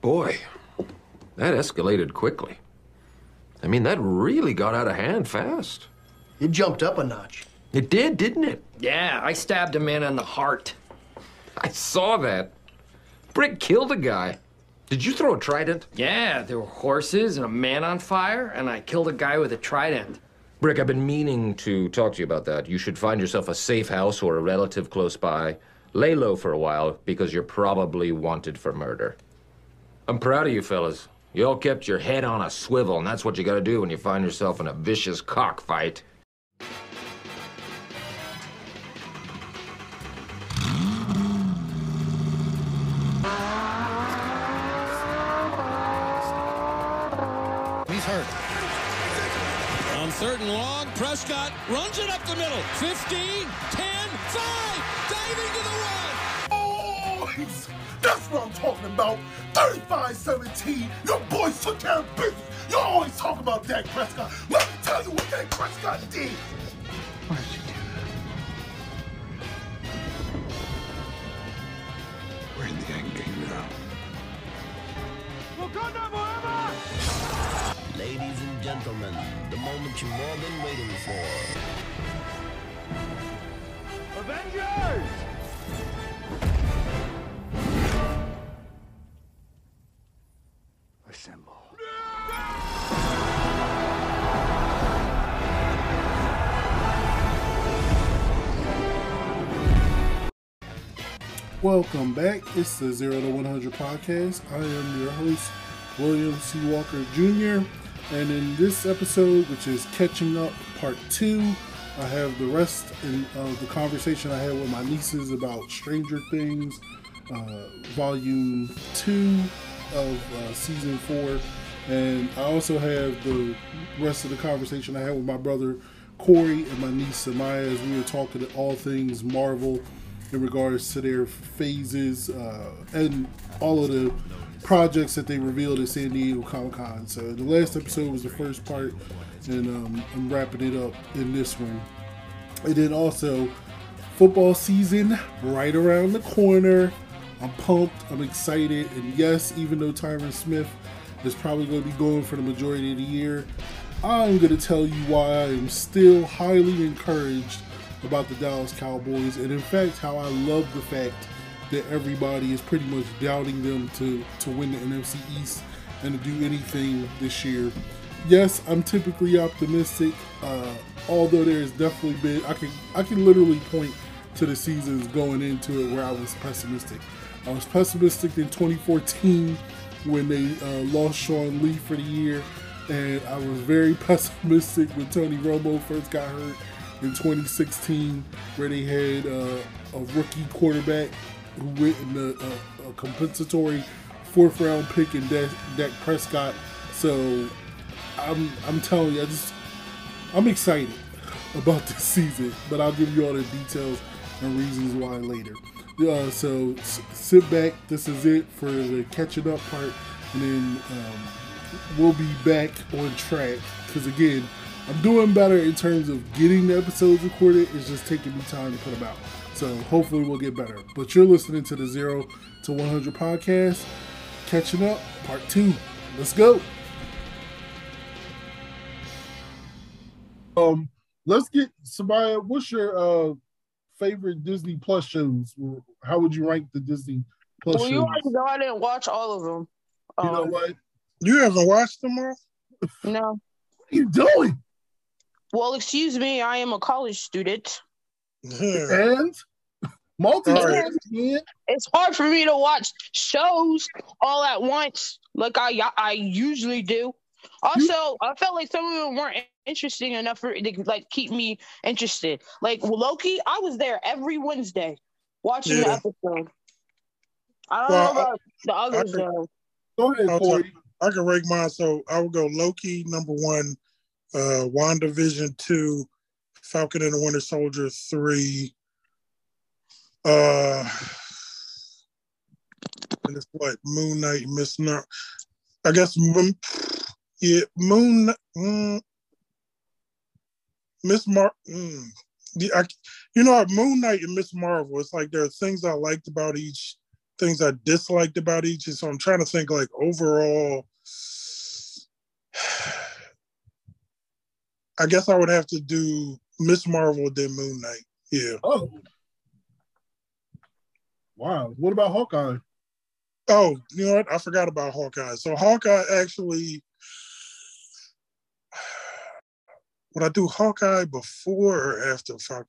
Boy, that escalated quickly. I mean, that really got out of hand fast. It jumped up a notch. It did, didn't it? Yeah, I stabbed a man in the heart. I saw that. Brick killed a guy. Did you throw a trident? Yeah, there were horses and a man on fire, and I killed a guy with a trident. Brick, I've been meaning to talk to you about that. You should find yourself a safe house or a relative close by. Lay low for a while because you're probably wanted for murder. I'm proud of you fellas. You all kept your head on a swivel, and that's what you gotta do when you find yourself in a vicious cockfight. He's hurt. On third and long, Prescott runs it up the middle. 15, 10, 5, diving to the one. Oh, that's what I'm talking about. 35-17. Your boys took care of business. You always talk about Dak Prescott. Let me tell you what Dak Prescott did. Why did you do that? We're in the end game now. Ladies and gentlemen, the moment you've all been waiting for. Assemble. Welcome back. It's the Zero to 100 podcast. I am your host, William C. Walker Jr. And in this episode, which is Catching Up Part 2, I have the rest of the conversation I had with my nieces about Stranger Things, uh, Volume 2 of uh, Season 4. And I also have the rest of the conversation I had with my brother Corey and my niece Samaya as we were talking all things Marvel in regards to their phases uh, and all of the projects that they revealed at San Diego Comic Con. So the last episode was the first part, and um, I'm wrapping it up in this one. And then also, football season right around the corner. I'm pumped. I'm excited. And yes, even though Tyron Smith is probably going to be going for the majority of the year, I'm going to tell you why I am still highly encouraged about the Dallas Cowboys, and in fact, how I love the fact that everybody is pretty much doubting them to to win the NFC East and to do anything this year. Yes, I'm typically optimistic, uh, although there's definitely been I can I can literally point to the seasons going into it where I was pessimistic. I was pessimistic in 2014 when they uh, lost Sean Lee for the year, and I was very pessimistic when Tony Romo first got hurt in 2016, where they had uh, a rookie quarterback who went in the, uh, a compensatory fourth round pick in Dak, Dak Prescott. So I'm I'm telling you, I just I'm excited about this season, but I'll give you all the details and reasons why later. Uh, so s- sit back. This is it for the catching up part, and then um, we'll be back on track. Because again, I'm doing better in terms of getting the episodes recorded. It's just taking me time to put them out. So hopefully we'll get better. But you're listening to the Zero to 100 podcast. Catching up, part two. Let's go. Um, let's get Samaya. What's your uh favorite Disney Plus shows? How would you rank the Disney Plus Well, shows? you already know I didn't watch all of them. You know Um, what? You haven't watched them all? No. What are you doing? Well, excuse me, I am a college student. And multi Alright. It's hard for me to watch shows all at once, like I I usually do. Also, I felt like some of them weren't interesting enough for to like keep me interested. Like Loki, I was there every Wednesday watching the episode. I don't Well, know about the others could- though. Go ahead, I'll Corey. I can rank mine. So I would go Loki number one, uh WandaVision two, Falcon and the Winter Soldier three. Uh and it's what Moon Knight, Miss Nar- I guess yeah, Moon mm, Miss Mar mm, yeah, I, you know Moon Knight and Miss Marvel. It's like there are things I liked about each things I disliked about each. And so I'm trying to think like overall. I guess I would have to do Miss Marvel then Moon Knight. Yeah. Oh. Wow. What about Hawkeye? Oh, you know what? I forgot about Hawkeye. So Hawkeye actually would I do Hawkeye before or after Falcon?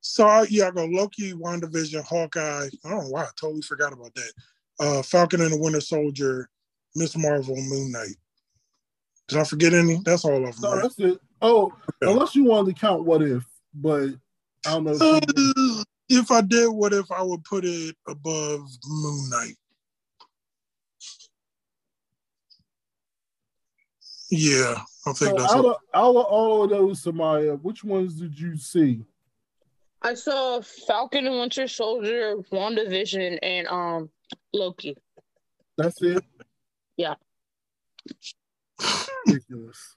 So I, yeah, I go Loki, WandaVision, Hawkeye. I don't know why I totally forgot about that. Uh, Falcon and the Winter Soldier, Miss Marvel, Moon Knight. Did I forget any? That's all of them. No, right? that's it. Oh, unless you wanted to count what if, but I don't know. If Uh, if I did, what if I would put it above Moon Knight? Yeah, I think so that's out, of, out of all of those, Samaya, which ones did you see? I saw Falcon and Winter Soldier, WandaVision, and um Loki. That's it. Yeah. Ridiculous.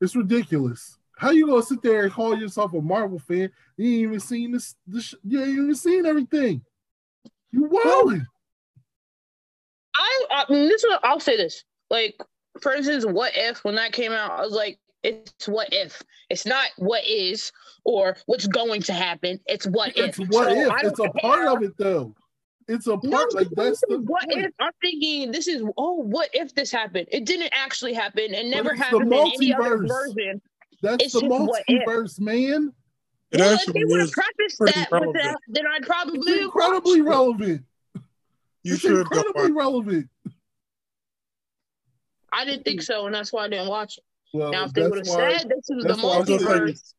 It's ridiculous. How you gonna sit there and call yourself a Marvel fan? You ain't even seen this. this you ain't even seen everything. You wilding. I, I mean, this one, I'll say this. Like, for instance, what if when that came out, I was like, it's what if. It's not what is or what's going to happen. It's what It's if. what So if. It's a part of it though. It's a part No, like that's the what point. if I'm thinking this is oh what if this happened? It didn't actually happen. and never it's the happened in any other version. That's It's the just what multiverse, man. It well, if they would have is prefaced pretty that with that, then I'd probably It's incredibly watched relevant. You it's should go incredibly relevant. I didn't think so, and that's why I didn't watch it. Well, Now, if they would have said this is the that's why I was gonna say- multiverse,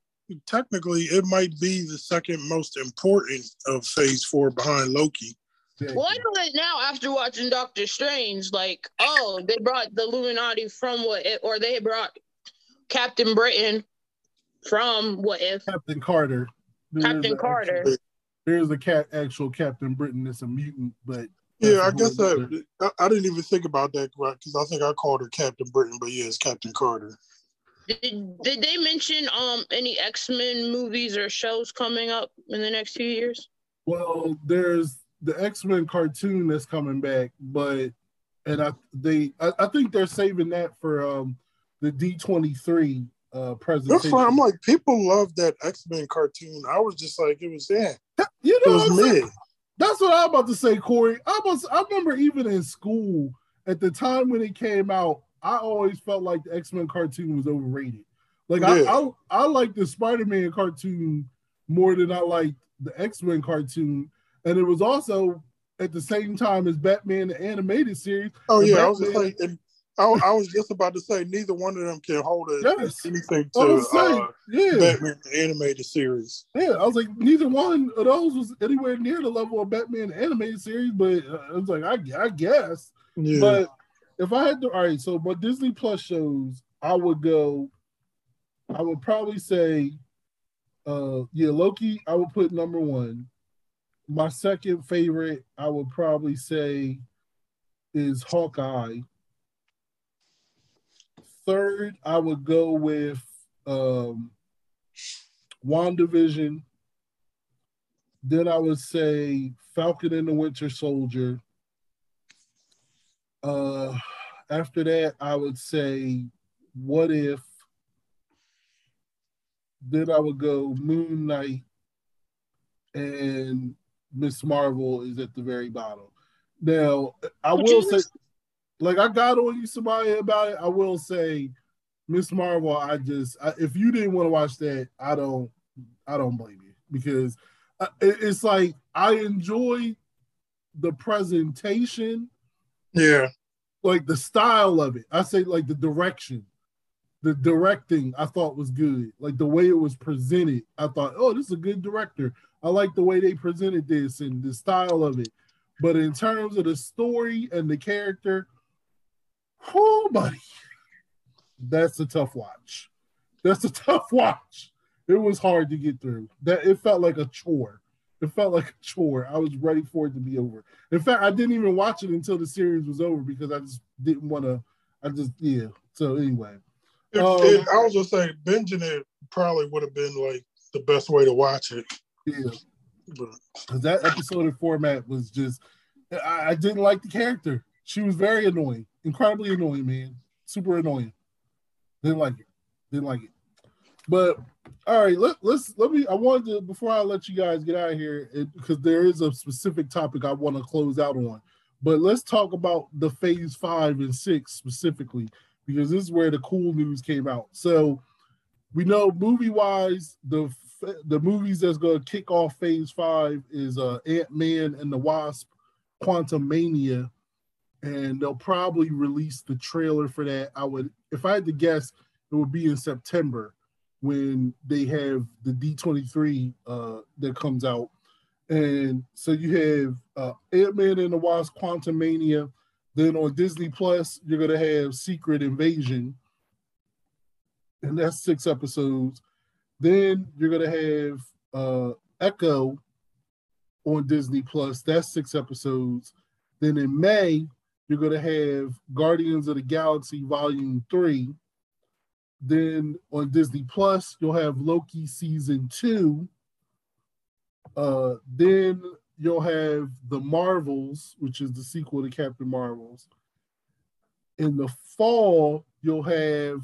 Technically, it might be the second most important of Phase Four behind Loki. Well, I know that now after watching Doctor Strange, like, oh, they brought the Illuminati from what if, or they brought Captain Britain from what if. Captain Carter. There is Captain Carter. actual- There's a cat actual Captain Britain that's a mutant, but Yeah, I guess whole that I, I didn't even think about that right because I think I called her Captain Britain, but yeah, it's Captain Carter. Did, did they mention um any X Men movies or shows coming up in the next few years? Well, there's the X Men cartoon that's coming back, but and I they I, I think they're saving that for um the D twenty three uh That's presentation. fine. I'm like, people love that X Men cartoon. I was just like, it was yeah, you it was what mid. that's what I'm about to say, Corey. I was I remember even in school at the time when it came out, I always felt like the X Men cartoon was overrated. Like Yeah. I, I I like the Spider Man cartoon more than I like the X Men cartoon, and it was also at the same time as Batman the animated series. Oh yeah, I was just Batman- like, and I, I was just about to say neither one of them can hold a, Yes. anything to uh, yeah, Batman the animated series. yeah. I was like, neither one of those was anywhere near the level of Batman the animated series, but uh, I was like, I, I guess. Yeah, But if I had to, all right, so but Disney Plus shows, I would go. I would probably say, uh, yeah, Loki. I would put number one. My second favorite, I would probably say, is Hawkeye. Third, I would go with um, WandaVision. Then I would say Falcon and the Winter Soldier. Uh, after that, I would say, what if? Then I would go Moon Knight, and Miss Marvel is at the very bottom. Now, I Would will say, just- like I got on you, somebody about it. I will say, Miss Marvel. I just, I, if you didn't want to watch that, I don't, I don't blame you because uh, it's like I enjoy the presentation yeah, like the style of it. I say like the direction, the directing. I thought was good. Like the way it was presented. I thought, oh, this is a good director. I like the way they presented this and the style of it. But in terms of the story and the character, oh, buddy, that's a tough watch. That's a tough watch. It was hard to get through. That it felt like a chore. It felt like a chore. I was ready for it to be over. In fact, I didn't even watch it until the series was over because I just didn't want to. I just yeah. So anyway, If- Um, if- I was just saying, binging it probably would have been like the best way to watch it. Yeah. because that episode and format was just I, I didn't like the character. She was very annoying, incredibly annoying, man. Super annoying. Didn't like it. Didn't like it. But all right, let, let's let me. I wanted to before I let you guys get out of here because there is a specific topic I want to close out on. But let's talk about the phase five and six specifically because this is where the cool news came out. So we know movie wise, the the movies that's going to kick off phase five is uh, Ant Man and the Wasp, Quantumania, and they'll probably release the trailer for that. I would, if I had to guess, it would be in September when they have the D23 uh, that comes out. And so you have uh, Ant Man and the Wasp, Quantumania. Then on Disney Plus, you're going to have Secret Invasion. And that's six episodes. Then you're to have uh, Echo on Disney Plus. That's six episodes. Then in May, you're to have Guardians of the Galaxy Volume 3. Then on Disney Plus, you'll have Loki Season 2. Uh, then you'll have The Marvels, which is the sequel to Captain Marvels. In the fall, you'll have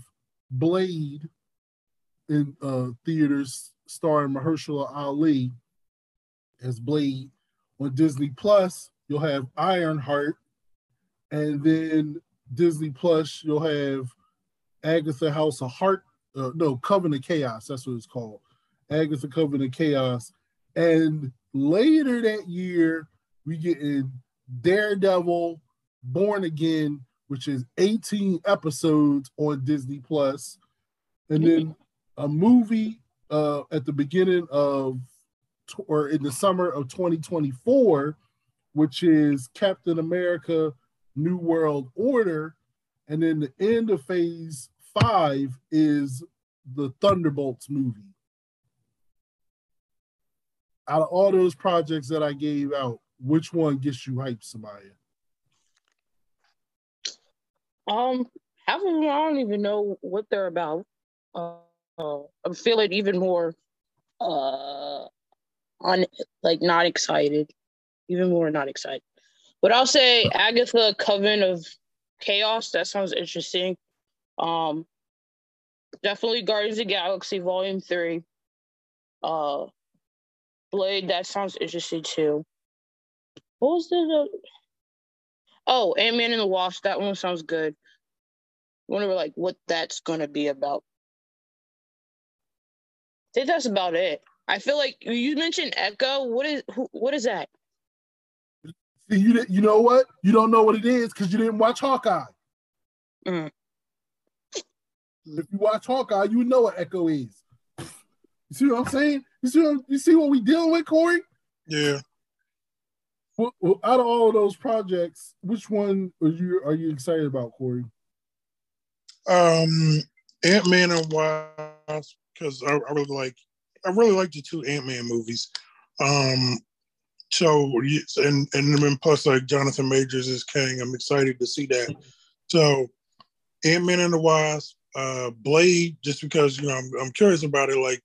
Blade in uh, theaters starring Mahershala Ali as Blade. On Disney Plus, you'll have Ironheart, and then Disney Plus, you'll have Agatha House of Heart. Uh, no, Covenant of Chaos. That's what it's called. Agatha Covenant of Chaos. And later that year, we get in Daredevil, Born Again, which is 18 episodes on Disney Plus, and then a movie uh, at the beginning of or in the summer of 2024, which is Captain America New World Order. And then the end of phase five is the Thunderbolts movie. Out of all those projects that I gave out, which one gets you hyped, Samaya? Um, half of them I don't even know what they're about. Uh, uh, I'm feeling even more uh on like not excited, even more not excited. But I'll say Agatha Coven of Chaos. That sounds interesting. Um, definitely Guardians of Galaxy Volume Three. Uh, Blade. That sounds interesting too. What was the? Oh, Ant Man and the Wasp. That one sounds good. I wonder like what that's gonna be about. I think that's about it. I feel like you mentioned Echo. What is who, what is that? See, you you know what? You don't know what it is because you didn't watch Hawkeye. Mm. If you watch Hawkeye, you know what Echo is. You see what I'm saying? You see what, you see what we dealing with, Corey? Yeah. Well, well, out of all of those projects, which one are you are you excited about, Corey? Um, Ant Man and Wasp because I, I really like I really like the two Ant Man movies. Um, so and and then plus like Jonathan Majors is King. I'm excited to see that. So Ant Man and the Wasp, uh, Blade, just because you know I'm, I'm curious about it. Like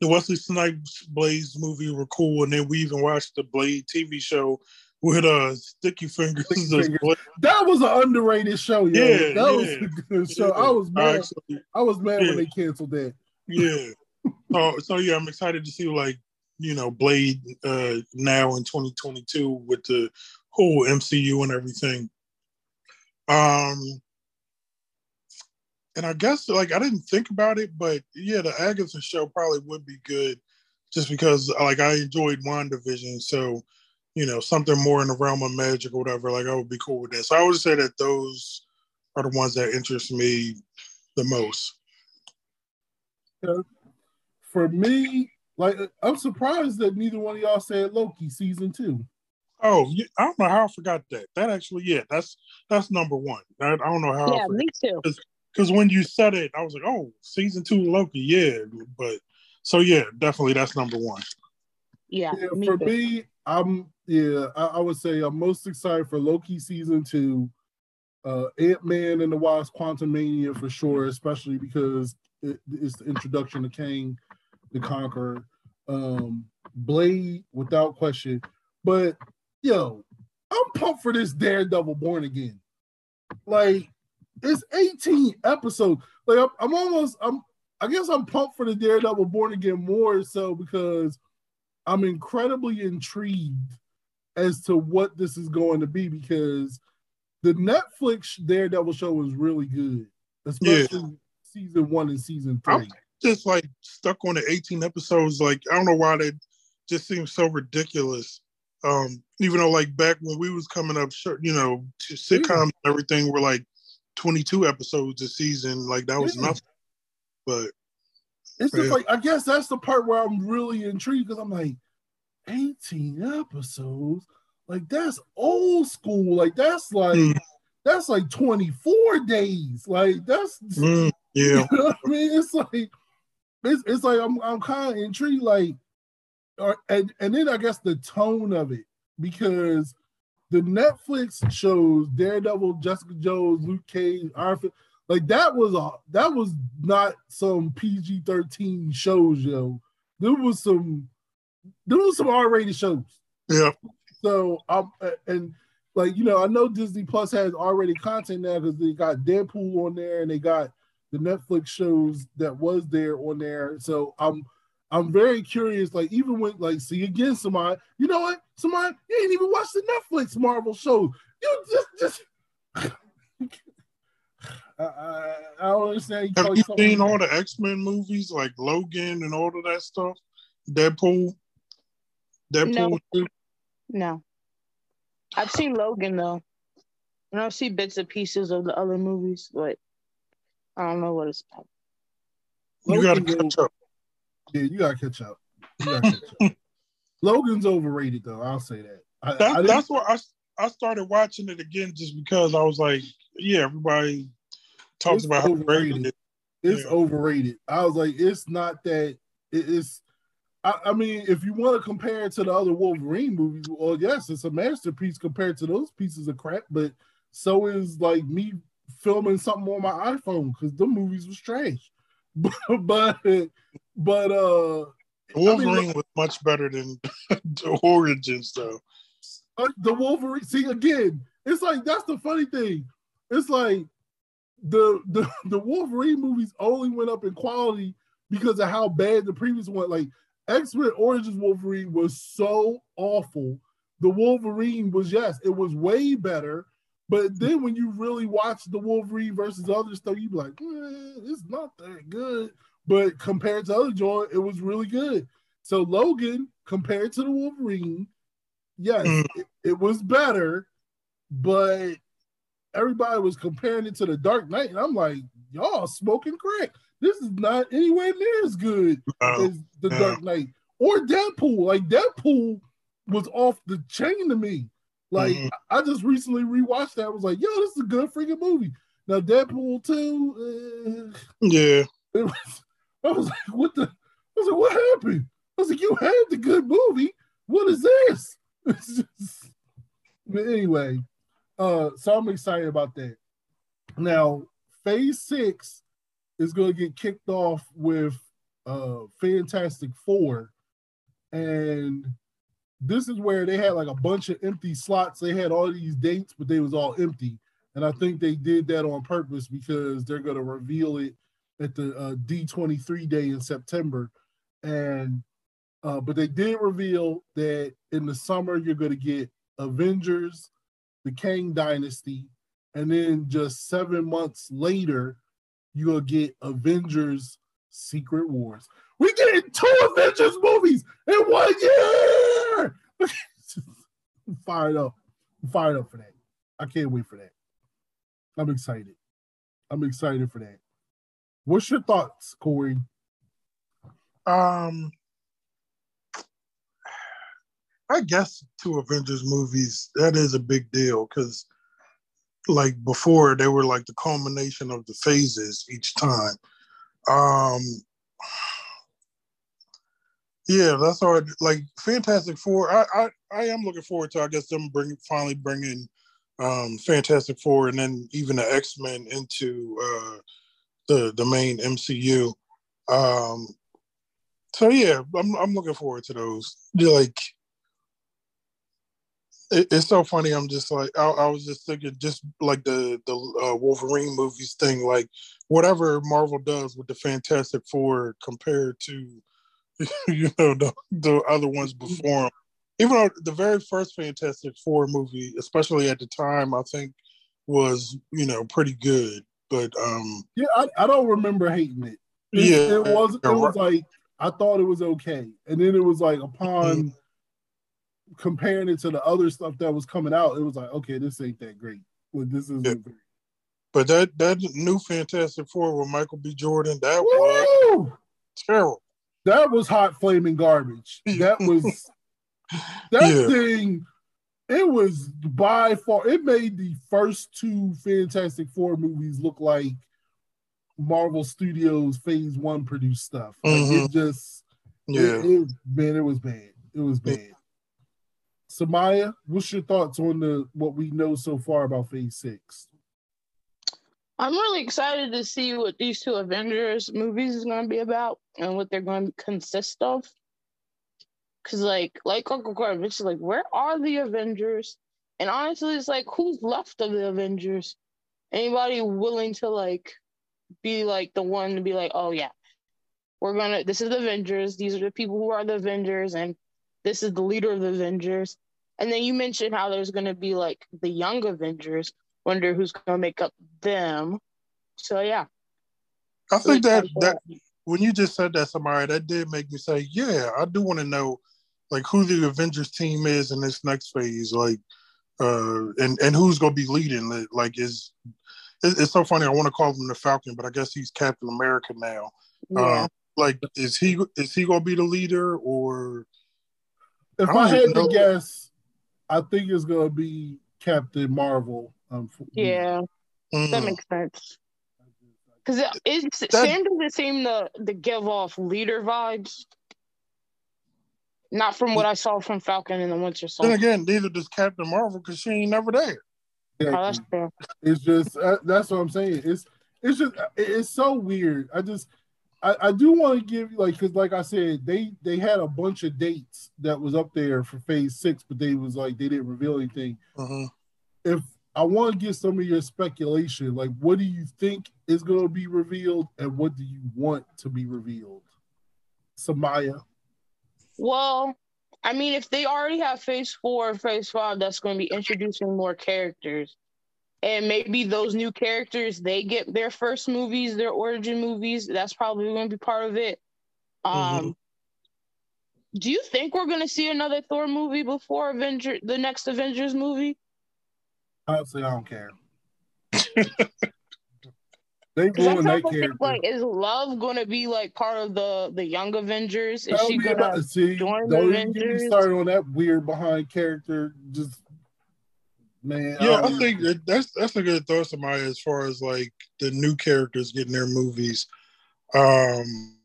the Wesley Snipes Blade movie were cool, and then we even watched the Blade TV show with uh Sticky Fingaz. Sticky Fingaz. That was an underrated show, yo. Yeah, that yeah. was a good show. Yeah. I was mad. Actually, I was mad yeah. when they canceled that. Yeah. so so yeah, I'm excited to see like you know Blade uh now in 2022 with the whole MCU and everything. Um and I guess like I didn't think about it, but yeah, the Agatha show probably would be good just because like I enjoyed WandaVision. So, you know, something more in the realm of magic or whatever, like I would be cool with that. So I would say that those are the ones that interest me the most. Yeah for me, like I'm surprised that neither one of y'all said Loki season two. Oh, I don't know how I forgot that. That actually, yeah, that's that's number one. I, I don't know how. Yeah, me too. Because when you said it, I was like, oh, season two Loki, yeah. But so yeah, definitely that's number one. Yeah, yeah me for too. me, I'm yeah, I, I, would say I'm most excited for Loki season two, uh, Ant Man and the Wasp: Quantumania for sure, especially because it, it's the introduction to Kang the Conqueror. Um, Blade without question. But yo, I'm pumped for this Daredevil Born Again. Like it's 18 episodes. Like I'm, I'm almost I'm I guess I'm pumped for the Daredevil Born Again more so because I'm incredibly intrigued as to what this is going to be because the Netflix Daredevil show was really good, especially yeah. Season one and season 3 I'm just like stuck on the 18 episodes. Like I don't know why they just seem so ridiculous. Um, even though like back when we was coming up, you know, sitcoms yeah. and everything were like 22 episodes a season. Like that was yeah. nothing. But it's just like I guess that's the part where I'm really intrigued because I'm like, 18 episodes, like that's old school. Like that's like mm. that's like 24 days. Like that's mm, yeah. You know I mean, it's like it's, it's like I'm I'm kind of intrigued. Like, or and and then I guess the tone of it because the Netflix shows Daredevil, Jessica Jones, Luke Cage, Iron Fist, like that was a that was not some PG thirteen shows, yo. There was some there was some R rated shows. Yeah. So um, I'm and like you know I know Disney Plus has R rated content now because they got Deadpool on there and they got the Netflix shows that was there on there. So I'm I'm very curious. Like even when like see again, somebody you know what, somebody you ain't even watched the Netflix Marvel show. You just just I, I, I don't understand. You Have you seen all the X Men movies like Logan and all of that stuff? Deadpool. Deadpool. No. no. I've seen Logan though, and I've seen bits and pieces of the other movies, but I don't know what it's about. You gotta catch up. Yeah, you gotta catch up. Gotta catch up. Logan's overrated though. I'll say that. I, that I that's why I I started watching it again just because I was like, yeah, everybody talks about how overrated. It it's yeah. overrated. I was like, it's not that. It is. I, I, mean, if you want to compare it to the other Wolverine movies, well, yes, it's a masterpiece compared to those pieces of crap. But so is like me filming something on my iPhone because the movies was trash. but but, but uh, Wolverine I mean, was much better than the Origins, though. Uh, the Wolverine. See again, it's like that's the funny thing. It's like the the the Wolverine movies only went up in quality because of how bad the previous one. Like X Men Origins Wolverine was so awful. The Wolverine was yes, it was way better. But then when you really watch the Wolverine versus other stuff, you be like, eh, it's not that good. But compared to other joy, it was really good. So Logan, compared to the Wolverine, yes, mm. it, it was better, but everybody was comparing it to the Dark Knight, and I'm like, y'all smoking crack. This is not anywhere near as good no, as the no. Dark Knight or Deadpool. Like Deadpool was off the chain to me. Like mm-hmm. I just recently rewatched that. I was like, yo, this is a good freaking movie. Now Deadpool two, uh, yeah. Was, I was like, what the? I was like, what happened? I was like, you had the good movie. What is this? Just, but anyway, uh, so I'm excited about that. Now, phase six is going to get kicked off with uh Fantastic Four, and this is where they had like a bunch of empty slots. They had all these dates, but they was all empty, and I think they did that on purpose because they're going to reveal it at the uh, D23 day in September, and uh, but they did reveal that in the summer you're going to get Avengers, the Kang Dynasty, and then just seven months later, you'll get Avengers Secret Wars. We get two Avengers movies in one year. I'm fired up. I'm fired up for that. I can't wait for that. I'm excited. I'm excited for that. What's your thoughts, Corey? Um, I guess two Avengers movies that is a big deal because like before they were like the culmination of the phases each time. Um yeah, that's all. Like Fantastic Four, I, I I am looking forward to. I guess them bring finally bringing um Fantastic Four and then even the X Men into uh the the main MCU. Um So yeah, I'm I'm looking forward to those. Like, it, it's so funny. I'm just like, I, I was just thinking, just like the the uh, Wolverine movies thing, like whatever Marvel does with the Fantastic Four compared to, you know, the the other ones before 'em. Even though the very first Fantastic Four movie, especially at the time, I think was you know pretty good. But um, Yeah, I, I don't remember hating it. It, Yeah. it was it was like I thought it was okay, and then it was like upon comparing it to the other stuff that was coming out, it was like okay, this ain't that great. Well, this isn't Yeah. great. but that that new Fantastic Four with Michael B. Jordan, that was terrible. That was hot flaming garbage. That was that Yeah. thing. It was by far. It made the first two Fantastic Four movies look like Marvel Studios Phase One produced stuff. Like Mhm. it just, Yeah. it, it- man, it was bad. It was bad. Samaya, what's your thoughts on the what we know so far about Phase Six? I'm really excited to see what these two Avengers movies is going to be about and what they're going to consist of. Cause like, like Uncle Gordon, it's like, where are the Avengers? And honestly, it's like, who's left of the Avengers? Anybody willing to like be like the one to be like, oh yeah, we're gonna. This is the Avengers. These are the people who are the Avengers, and this is the leader of the Avengers. And then you mentioned how there's gonna be like the young Avengers. Wonder who's gonna make up them. So yeah, I think that excited for that when you just said that, Samara, that did make me say, yeah, I do want to know like who the Avengers team is in this next phase, like, uh, and and who's gonna be leading. Like, is it- it's so funny. I want to call him the Falcon, but I guess he's Captain America now. yeah. Um, like, is he is he gonna be the leader or? If I I, had even to guess, I think it's gonna be Captain Marvel. Um, for- yeah, that Mm, makes sense. Because it, it's That- Sam doesn't seem to to give off leader vibes. Not from what I saw from Falcon and the Winter Soldier. then Soldier. again, neither does Captain Marvel because she ain't never there. Oh, that's fair. It's just uh, that's what I'm saying. It's it's just it's so weird. I just I, I do want to give you like because like I said they they had a bunch of dates that was up there for Phase Six, but they was like they didn't reveal anything. Mhm. If I want to get some of your speculation, like what do you think is going to be revealed, and what do you want to be revealed? Samaya, Well, I mean, if they already have Phase Four and Phase Five, that's going to be introducing more characters, and maybe those new characters they get their first movies, their origin movies. That's probably going to be part of it. Um, Mhm. do you think we're going to see another Thor movie before Avenger, the next Avengers movie? Honestly, I don't care. they Because I'm ruined that think, character. like, is Love going to be like part of the the Young Avengers? Is Tell she me going about to? see. join the Don't even get me Avengers? started on that weird behind character. Just man, Yeah, I don't think that that's that's a good thought, Samaya, as far as like the new characters getting their movies. Um,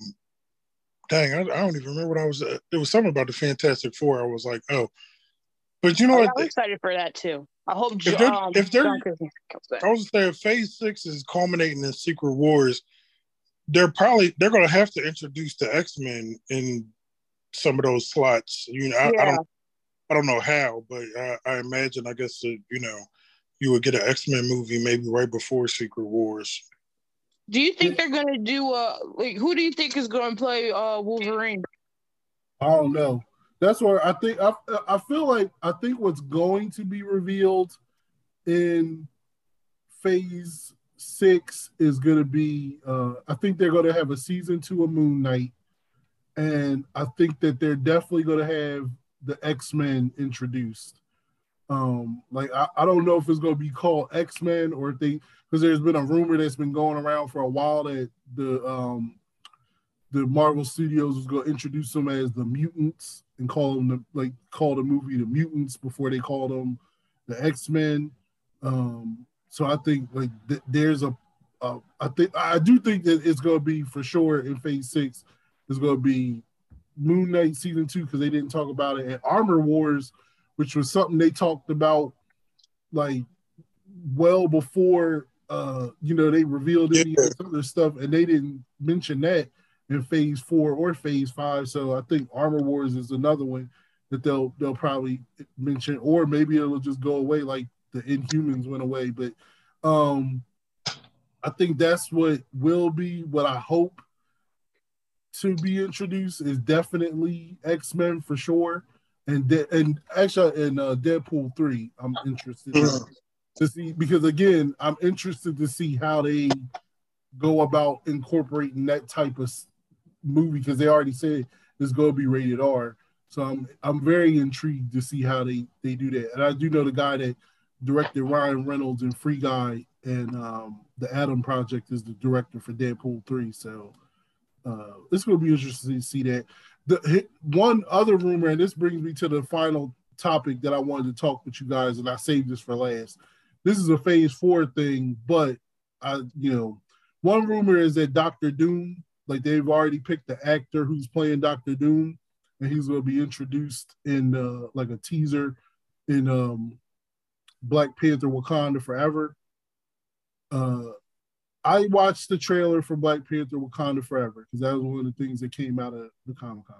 dang, I, I don't even remember what I was. Uh, it was something about the Fantastic Four. I was like, oh, but you know Oh, what? I'm excited for that too. I hope If Jo- they're- um, if they're- John Krasinski comes back. I was saying Phase Six is culminating in Secret Wars. They're probably they're going to have to introduce the X Men in some of those slots. You know, I, I don't I don't know how, but I, I imagine I guess that, you know you would get an X Men movie maybe right before Secret Wars. Do you think they're gonna do a like who do you think is gonna play uh Wolverine? I don't know. That's where I think I I feel like I think what's going to be revealed in phase six is gonna be uh I think they're gonna have a season two of Moon Knight. And I think that they're definitely gonna have the X-Men introduced. Um, like I, I don't know if it's gonna be called X-Men or if they because there's been a rumor that's been going around for a while that the um the Marvel Studios was going to introduce them as the mutants and call them the, like call the movie the mutants before they called them the X Men. Um, so I think like th- there's a, a I think I do think that it's going to be for sure in Phase Six. It's going to be Moon Knight season two because they didn't talk about it and Armor Wars, which was something they talked about like well before uh you know they revealed any this other stuff and they didn't mention that in Phase Four or Phase Five. So I think Armor Wars is another one that they'll they'll probably mention, or maybe it'll just go away like the Inhumans went away. But um, I think that's what will be what I hope to be introduced is definitely X Men for sure, and de- and actually in uh, Deadpool three, I'm interested to see because again, I'm interested to see how they go about incorporating that type of movie because they already said it's going to be rated R. So I'm I'm very intrigued to see how they they do that. And I do know the guy that directed Ryan Reynolds and Free Guy and um, the Adam Project is the director for Deadpool three. So uh, it's going to be interesting to see that. The one other rumor, and this brings me to the final topic that I wanted to talk with you guys, and I saved this for last. This is a Phase Four thing, but I, you know, one rumor is that Doctor Doom, like they've already picked the actor who's playing Doctor Doom, and he's to be introduced in uh, like a teaser in um, Black Panther: Wakanda Forever. Uh, I watched the trailer for Black Panther: Wakanda Forever because that was one of the things that came out of the Comic Con.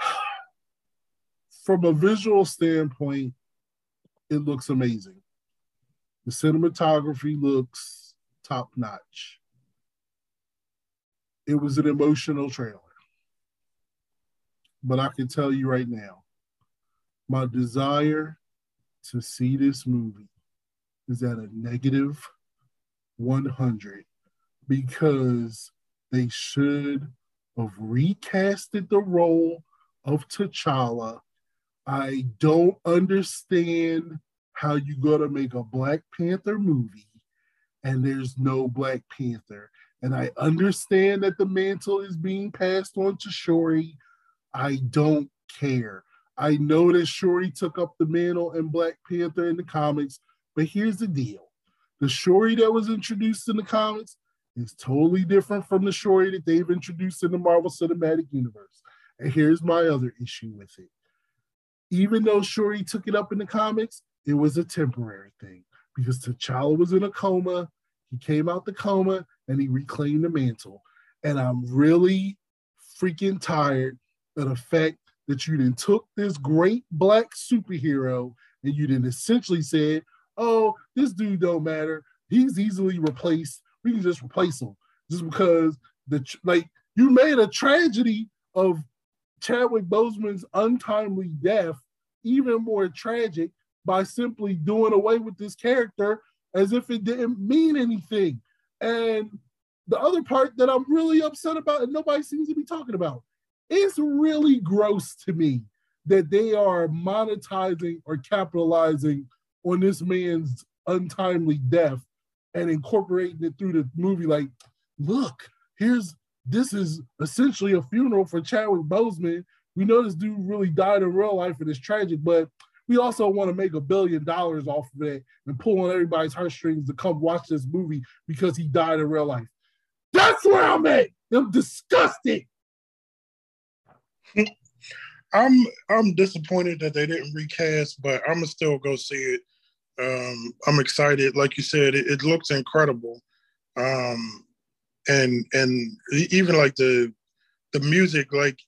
From a visual standpoint, it looks amazing. The cinematography looks top notch. It was an emotional trailer. But I can tell you right now, my desire to see this movie is at a negative 100 because they should have recasted the role of T'Challa. I don't understand how you gonna make a Black Panther movie and there's no Black Panther. And I understand that the mantle is being passed on to Shuri. I don't care. I know that Shuri took up the mantle in Black Panther in the comics, but here's the deal. The Shuri that was introduced in the comics is totally different from the Shuri that they've introduced in the Marvel Cinematic Universe. And here's my other issue with it. Even though Shuri took it up in the comics, it was a temporary thing because T'Challa was in a coma. He came out the coma and he reclaimed the mantle. And I'm really freaking tired of the fact that you then took this great black superhero and you then essentially said, oh, this dude don't matter. He's easily replaced. We can just replace him just because the like you made a tragedy of Chadwick Boseman's untimely death even more tragic by simply doing away with this character as if it didn't mean anything. And the other part that I'm really upset about and nobody seems to be talking about, it's really gross to me that they are monetizing or capitalizing on this man's untimely death and incorporating it through the movie. Like, look, here's this is essentially a funeral for Chadwick Boseman. We know this dude really died in real life and it's tragic, but we also want to make a billion dollars off of it and pull on everybody's heartstrings to come watch this movie because he died in real life. That's where I'm at. I'm disgusted. I'm I'm disappointed that they didn't recast, but I'm gonna still go see it. Um, I'm excited. Like you said, it, it looks incredible, um, and and even like the the music. Like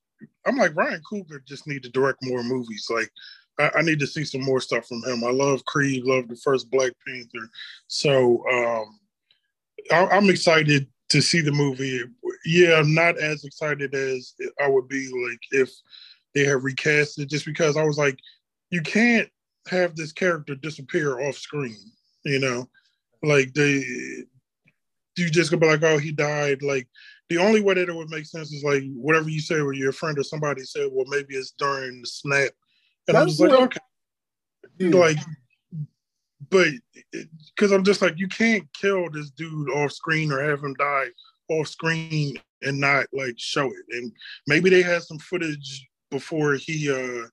I'm like Ryan Coogler just need to direct more movies. Like I, I, need to see some more stuff from him. I love Creed, love the first Black Panther. So um, I, I'm excited to see the movie. Yeah, I'm not as excited as I would be like if they have recast it, just because I was like, you can't have this character disappear off screen. You know, like they, you just gonna be like, oh, he died. Like the only way that it would make sense is like whatever you say, or your friend or somebody said, well, maybe it's during the snap and That's I'm just like, okay. Yeah. Like, but because I'm just like, you can't kill this dude off screen or have him die off screen and not like show it. And maybe they had some footage before he uh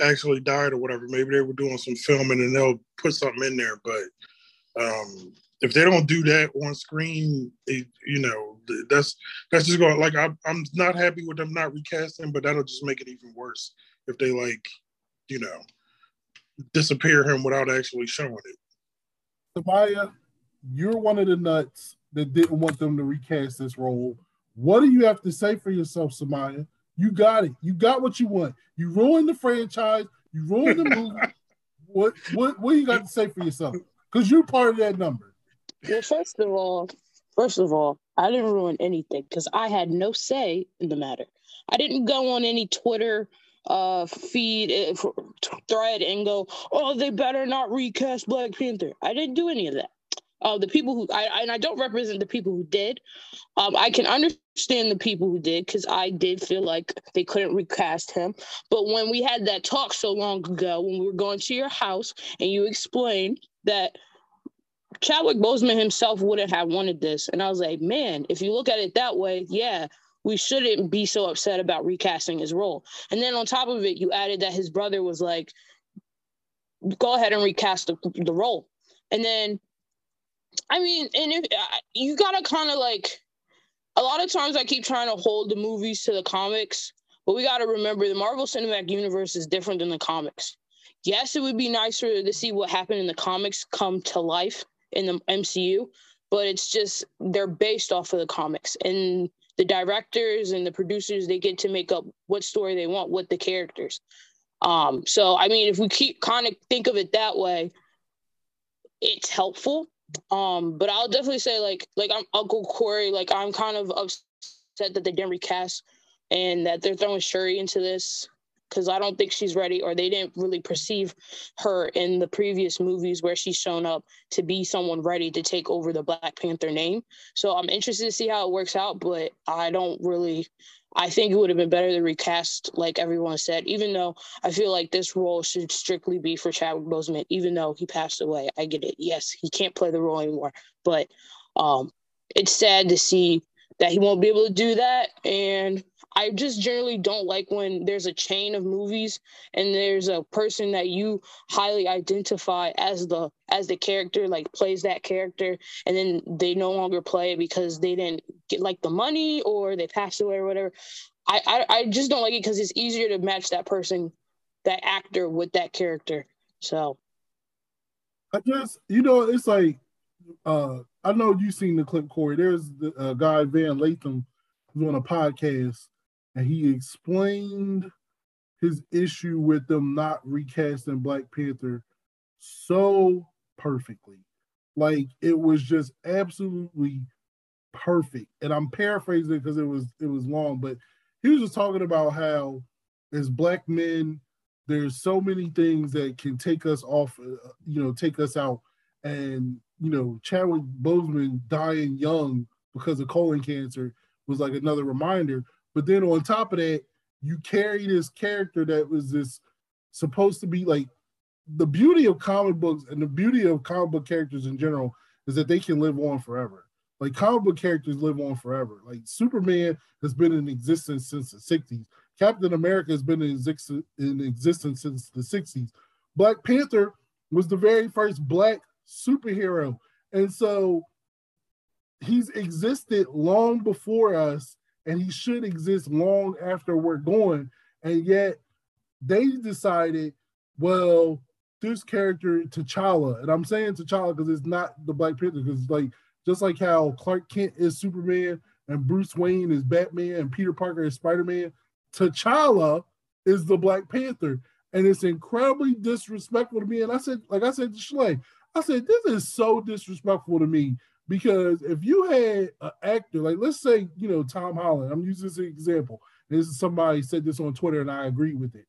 actually died or whatever. Maybe they were doing some filming and they'll put something in there. But um if they don't do that on screen, it, you know, that's that's just going like I, I'm not happy with them not recasting, but that'll just make it even worse if they like you know, disappear him without actually showing it. Samaya, you're one of the nuts that didn't want them to recast this role. What do you have to say for yourself, Samaya? You got it. You got what you want. You ruined the franchise. You ruined the movie. what what what you got to say for yourself? Because you're part of that number. Well, first of all, first of all, I didn't ruin anything because I had no say in the matter. I didn't go on any Twitter uh feed thread and go, "Oh, they better not recast Black Panther." I didn't do any of that. Uh, the people who I and I don't represent the people who did. Um, I can understand the people who did because I did feel like they couldn't recast him. But when we had that talk so long ago, when we were going to your house and you explained that Chadwick Boseman himself wouldn't have wanted this, and I was like, man, if you look at it that way, yeah, we shouldn't be so upset about recasting his role. And then on top of it, you added that his brother was like, go ahead and recast the, the role. And then I mean, and if you gotta kind of like, a lot of times I keep trying to hold the movies to the comics, but we gotta remember the Marvel Cinematic Universe is different than the comics. Yes, it would be nicer to see what happened in the comics come to life in the MCU, but it's just they're based off of the comics and the directors and the producers they get to make up what story they want with the characters. Um, so I mean, if we keep kind of think of it that way, it's helpful. Um, but I'll definitely say like like I'm Uncle Corey, like I'm kind of upset that they didn't recast and that they're throwing Shuri into this because I don't think she's ready, or they didn't really perceive her in the previous movies where she's shown up to be someone ready to take over the Black Panther name. So I'm interested to see how it works out, but I don't really I think it would have been better to recast, like everyone said, even though I feel like this role should strictly be for Chadwick Boseman, even though he passed away. I get it. Yes, he can't play the role anymore. But um, it's sad to see that he won't be able to do that. And I just generally don't like when there's a chain of movies and there's a person that you highly identify as the as the character like plays that character and then they no longer play because they didn't get like the money or they passed away or whatever. I I, I just don't like it because it's easier to match that person, that actor with that character. So I guess you know it's like uh I know you've seen the clip, Corey. There's the uh, guy Van Lathan who's on a podcast and he explained his issue with them not recasting Black Panther so perfectly. Like it was just absolutely perfect. And I'm paraphrasing because it was it was long, but he was just talking about how as black men there's so many things that can take us off, uh, you know, take us out. And you know, Chadwick Boseman dying young because of colon cancer was like another reminder. But then on top of that, you carry this character that was this supposed to be like the beauty of comic books and the beauty of comic book characters in general is that they can live on forever. Like comic book characters live on forever. Like Superman has been in existence since the 60s. Captain America has been in, exi- in existence since the 60s. Black Panther was the very first black superhero. And so he's existed long before us and he should exist long after we're gone. And yet they decided, well, this character T'Challa, and I'm saying T'Challa because it's not the Black Panther, because like just like how Clark Kent is Superman and Bruce Wayne is Batman and Peter Parker is Spider-Man, T'Challa is the Black Panther. And it's incredibly disrespectful to me. And I said, like I said to Schley, I said, this is so disrespectful to me because if you had an actor, like let's say, you know, Tom Holland, I'm using this as an example. This is somebody said this on Twitter and I agree with it.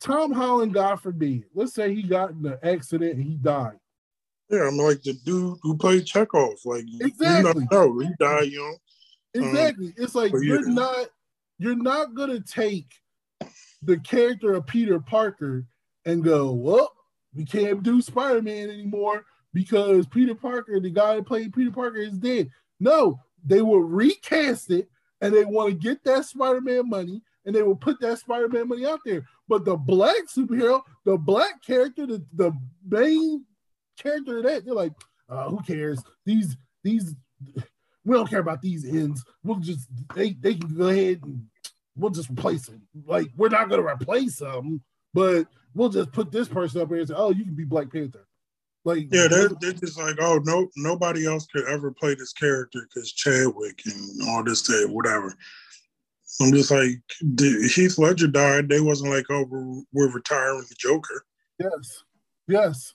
Tom Holland, God forbid, let's say he got in an accident and he died. Yeah, I'm like the dude who played Chekov. Like exactly, you know, he died young. Exactly. Um, it's like you're yeah. not you're not gonna take the character of Peter Parker and go, well, we can't do Spider-Man anymore because Peter Parker, the guy that played Peter Parker, is dead. No, they will recast it and they want to get that Spider-Man money and they will put that Spider-Man money out there. But the black superhero, the black character, the, the main character of that, they're like, uh, who cares? These these we don't care about these ends. We'll just they they can go ahead and we'll just replace them. Like we're not gonna replace them, but we'll just put this person up here and say, oh, you can be Black Panther. Like Yeah, they're, they're just like, oh no, nobody else could ever play this character because Chadwick and all this, that, whatever. I'm just like, Heath Ledger died. They wasn't like, oh, we're, we're retiring the Joker. yes, yes.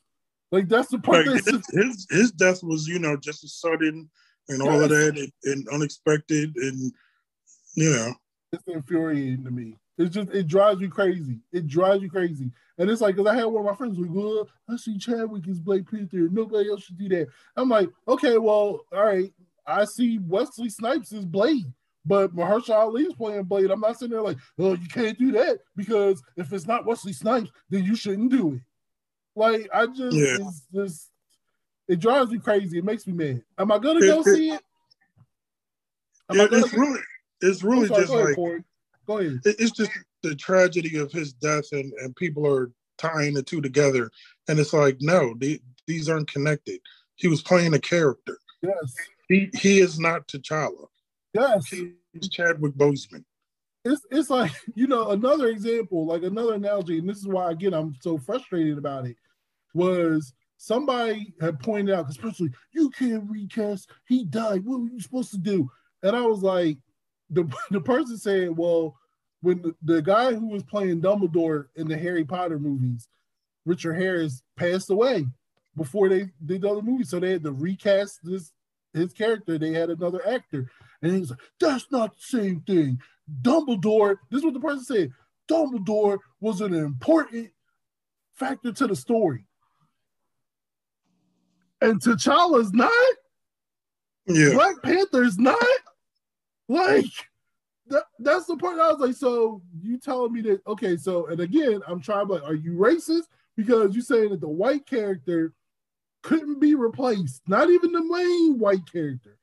Like that's the part Like that's his, his his death was, you know, just as sudden and all of that and, and unexpected and you know. it's infuriating to me. It's just it drives me crazy. It drives you crazy. And it's like because I had one of my friends like, well, I see Chadwick is Black Panther. Nobody else should do that. I'm like, okay, well, all right. I see Wesley Snipes is Blade, but Mahershala Ali is playing Blade. I'm not sitting there like, oh, you can't do that because if it's not Wesley Snipes, then you shouldn't do it. Like I just, Yeah. it's just, it drives me crazy. It makes me mad. Am I gonna go see it? Am Yeah, it's really it's really just like. Go ahead. it's just the tragedy of his death and and people are tying the two together. And it's like no the, these aren't connected. He was playing a character. Yes. he he is not T'Challa. Yes. he's Chadwick Boseman. It's it's like you know another example like another analogy and this is why again i'm so frustrated about it was somebody had pointed out especially you can't recast. He died. What were you supposed to do? And i was like the, the person said well when the, the guy who was playing dumbledore in the harry potter movies richard harris passed away before they did the other movies so they had to recast this his character they had another actor and he's like that's not the same thing Dumbledore, this is what the person said. Dumbledore was an important factor to the story. And T'Challa's not? yeah Black Panther's not? Like, that, that's the part I was like, so you telling me that, okay, so, and again, I'm trying, like, are you racist? Because you're saying that the white character couldn't be replaced, not even the main white character,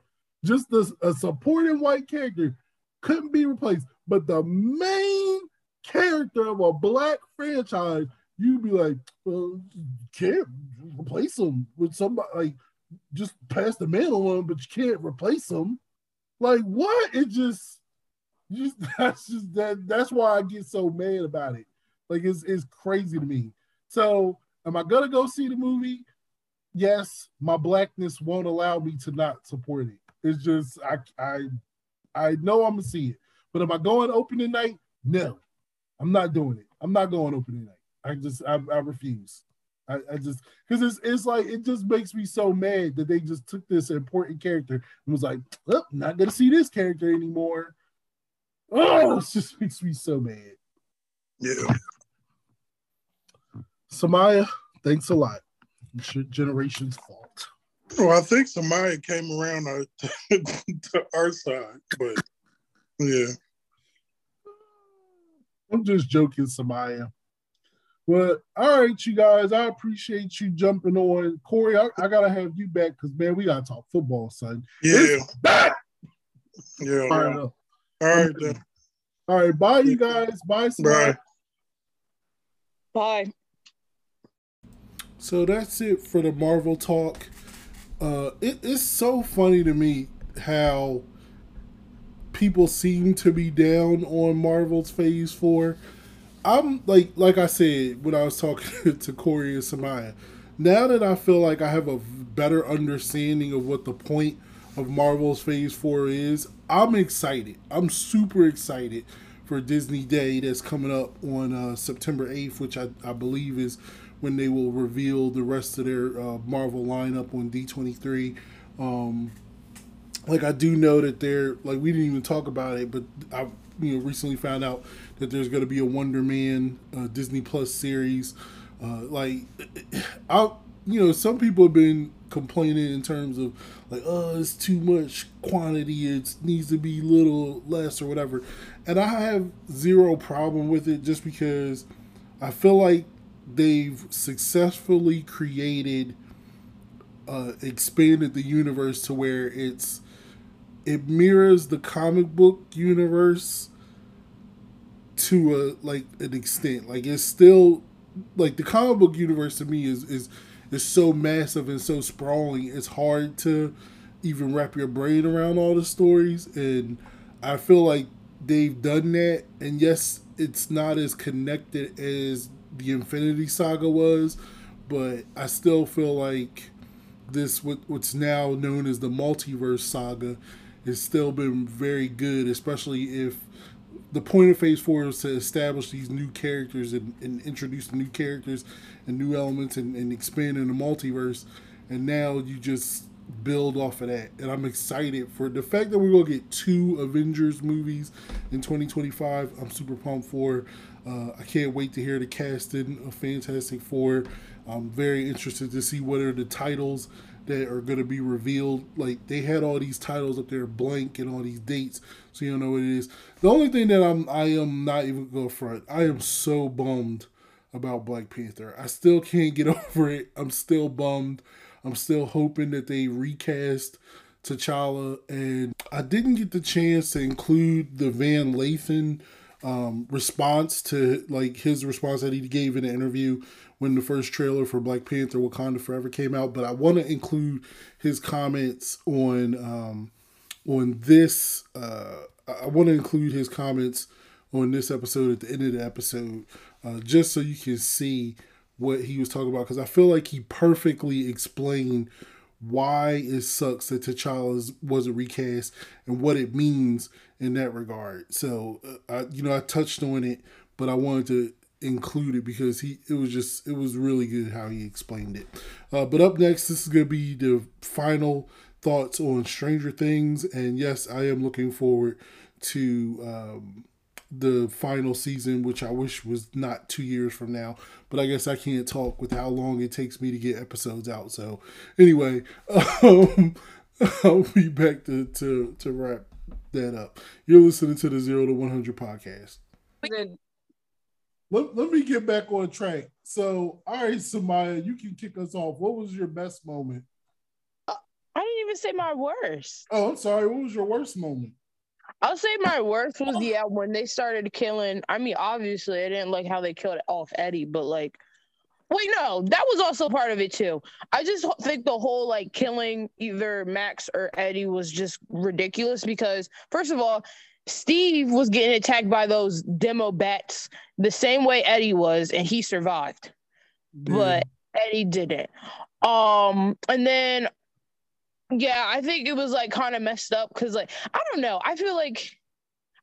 just a supporting white character couldn't be replaced. But the main character of a black franchise, you'd be like, well, can't replace him with somebody like just pass the mantle on, but you can't replace him. Like what? It just, just that's just that. That's why I get so mad about it. Like it's it's crazy to me. So am I gonna go see the movie? Yes, my blackness won't allow me to not support it. It's just I I I know I'm gonna see it, but am I going opening night? No, I'm not doing it. I'm not going opening night. I just I, I refuse. I, I just because it's it's like it just makes me so mad that they just took this important character and was like, oh, not gonna see this character anymore. Oh, it just makes me so mad. yeah Samaya, thanks a lot. It's your generation's fault. well I think Samaya came around our, uh, to our side but yeah I'm just joking, Samaya. Well, all right, you guys. I appreciate you jumping on. Corey, I, I gotta have you back because man, we gotta talk football, son. yeah It's back. yeah All right, yeah. all right then. all right, bye, you guys. Bye, Samaya. Bye. Bye. So that's it for the Marvel talk. Uh, it, it's so funny to me how people seem to be down on Marvel's Phase Four. I'm like, like I said when I was talking to Corey and Samaya. Now that I feel like I have a better understanding of what the point of Marvel's Phase Four is, I'm excited. I'm super excited for Disney Day that's coming up on uh, September 8th, which I, I believe is when they will reveal the rest of their uh, Marvel lineup on D23. Um, like I do know that they're like we didn't even talk about it, but I you know recently found out that there's going to be a Wonder Man uh, Disney Plus series. Uh, like I you know some people have been complaining in terms of like oh it's too much quantity it needs to be little less or whatever and i have zero problem with it just because i feel like they've successfully created uh expanded the universe to where it's it mirrors the comic book universe to a like an extent. Like it's still like the comic book universe to me is is is so massive and so sprawling it's hard to even wrap your brain around all the stories and i feel like they've done that. And yes it's not as connected as the infinity saga was but I still feel like this what what's now known as the multiverse saga has still been very good, especially if the point of Phase Four is to establish these new characters and, and introduce new characters and new elements and, and expand in the multiverse. And now you just build off of that. And I'm excited for the fact that we're gonna get two Avengers movies in 2025. I'm super pumped for. Uh, I can't wait to hear the casting of Fantastic Four. I'm very interested to see what are the titles that are going to be revealed. Like they had all these titles up there blank and all these dates, so you don't know what it is. The only thing that I'm I am not even going front. I am so bummed about Black Panther. I still can't get over it. I'm still bummed. I'm still hoping that they recast T'Challa, and I didn't get the chance to include the Van Lathan um, response to like his response that he gave in the interview when the first trailer for Black Panther Wakanda Forever came out, but I want to include his comments on um, on this. Uh, I want to include his comments on this episode at the end of the episode, uh, just so you can see what he was talking about. Because I feel like he perfectly explained why it sucks that T'Challa wasn't recast and what it means in that regard. So, uh, I, you know, I touched on it, but I wanted to include it because he it was just it was really good how he explained it. Uh, but up next, this is gonna be the final thoughts on Stranger Things, and yes, I am looking forward to um, the final season, which I wish was not two years from now. But I guess I can't talk with how long it takes me to get episodes out. So anyway, um, I'll be back to to to wrap that up. You're listening to the Zero to One Hundred podcast let, let me get back on track. So, all right, Samaya, you can kick us off. What was your best moment? Uh, I didn't even say my worst. Oh, I'm sorry. What was your worst moment? I'll say my worst was yeah when they started killing. I mean, obviously, I didn't like how they killed off Eddie, but like, wait, no, that was also part of it too. I just think the whole like killing either Max or Eddie was just ridiculous because first of all, Steve was getting attacked by those demo bats the same way Eddie was, and he survived. But Eddie didn't. Um, and then yeah, I think it was like kind of messed up because like I don't know. I feel like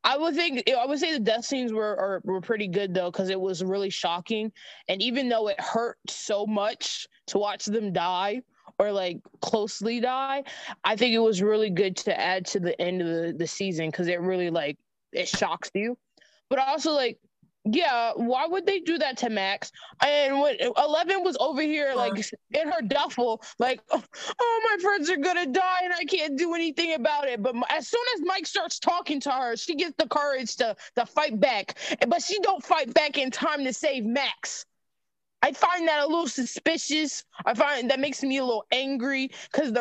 I would think I would say the death scenes were are, were pretty good though because it was really shocking, and even though it hurt so much to watch them die, or like closely die, I think it was really good to add to the end of the, the season because it really like it shocks you. But also like yeah, why would they do that to Max? And when Eleven was over here, like in her duffel, like, oh, my friends are gonna die and I can't do anything about it. But as soon as Mike starts talking to her, she gets the courage to to fight back. But she don't fight back in time to save Max. I find that a little suspicious. I find that makes me a little angry because the,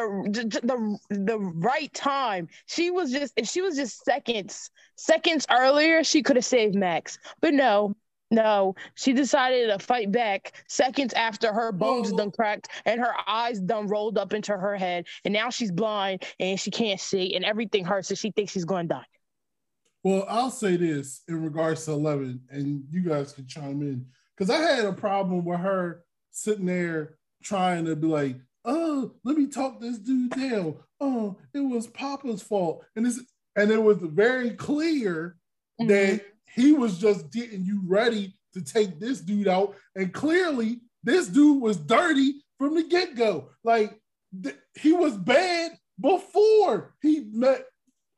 the the right time she was just if she was just seconds seconds earlier she could have saved Max, but no, no, she decided to fight back seconds after her bones done cracked and her eyes done rolled up into her head, and now she's blind and she can't see and everything hurts, and she thinks she's going to die. Well, I'll say this in regards to Eleven, and you guys can chime in because I had a problem with her sitting there trying to be like, oh, let me talk this dude down. Oh, it was Papa's fault. And this and it was very clear mm-hmm. that he was just getting you ready to take this dude out. And clearly, this dude was dirty from the get-go. Like th- he was bad before he met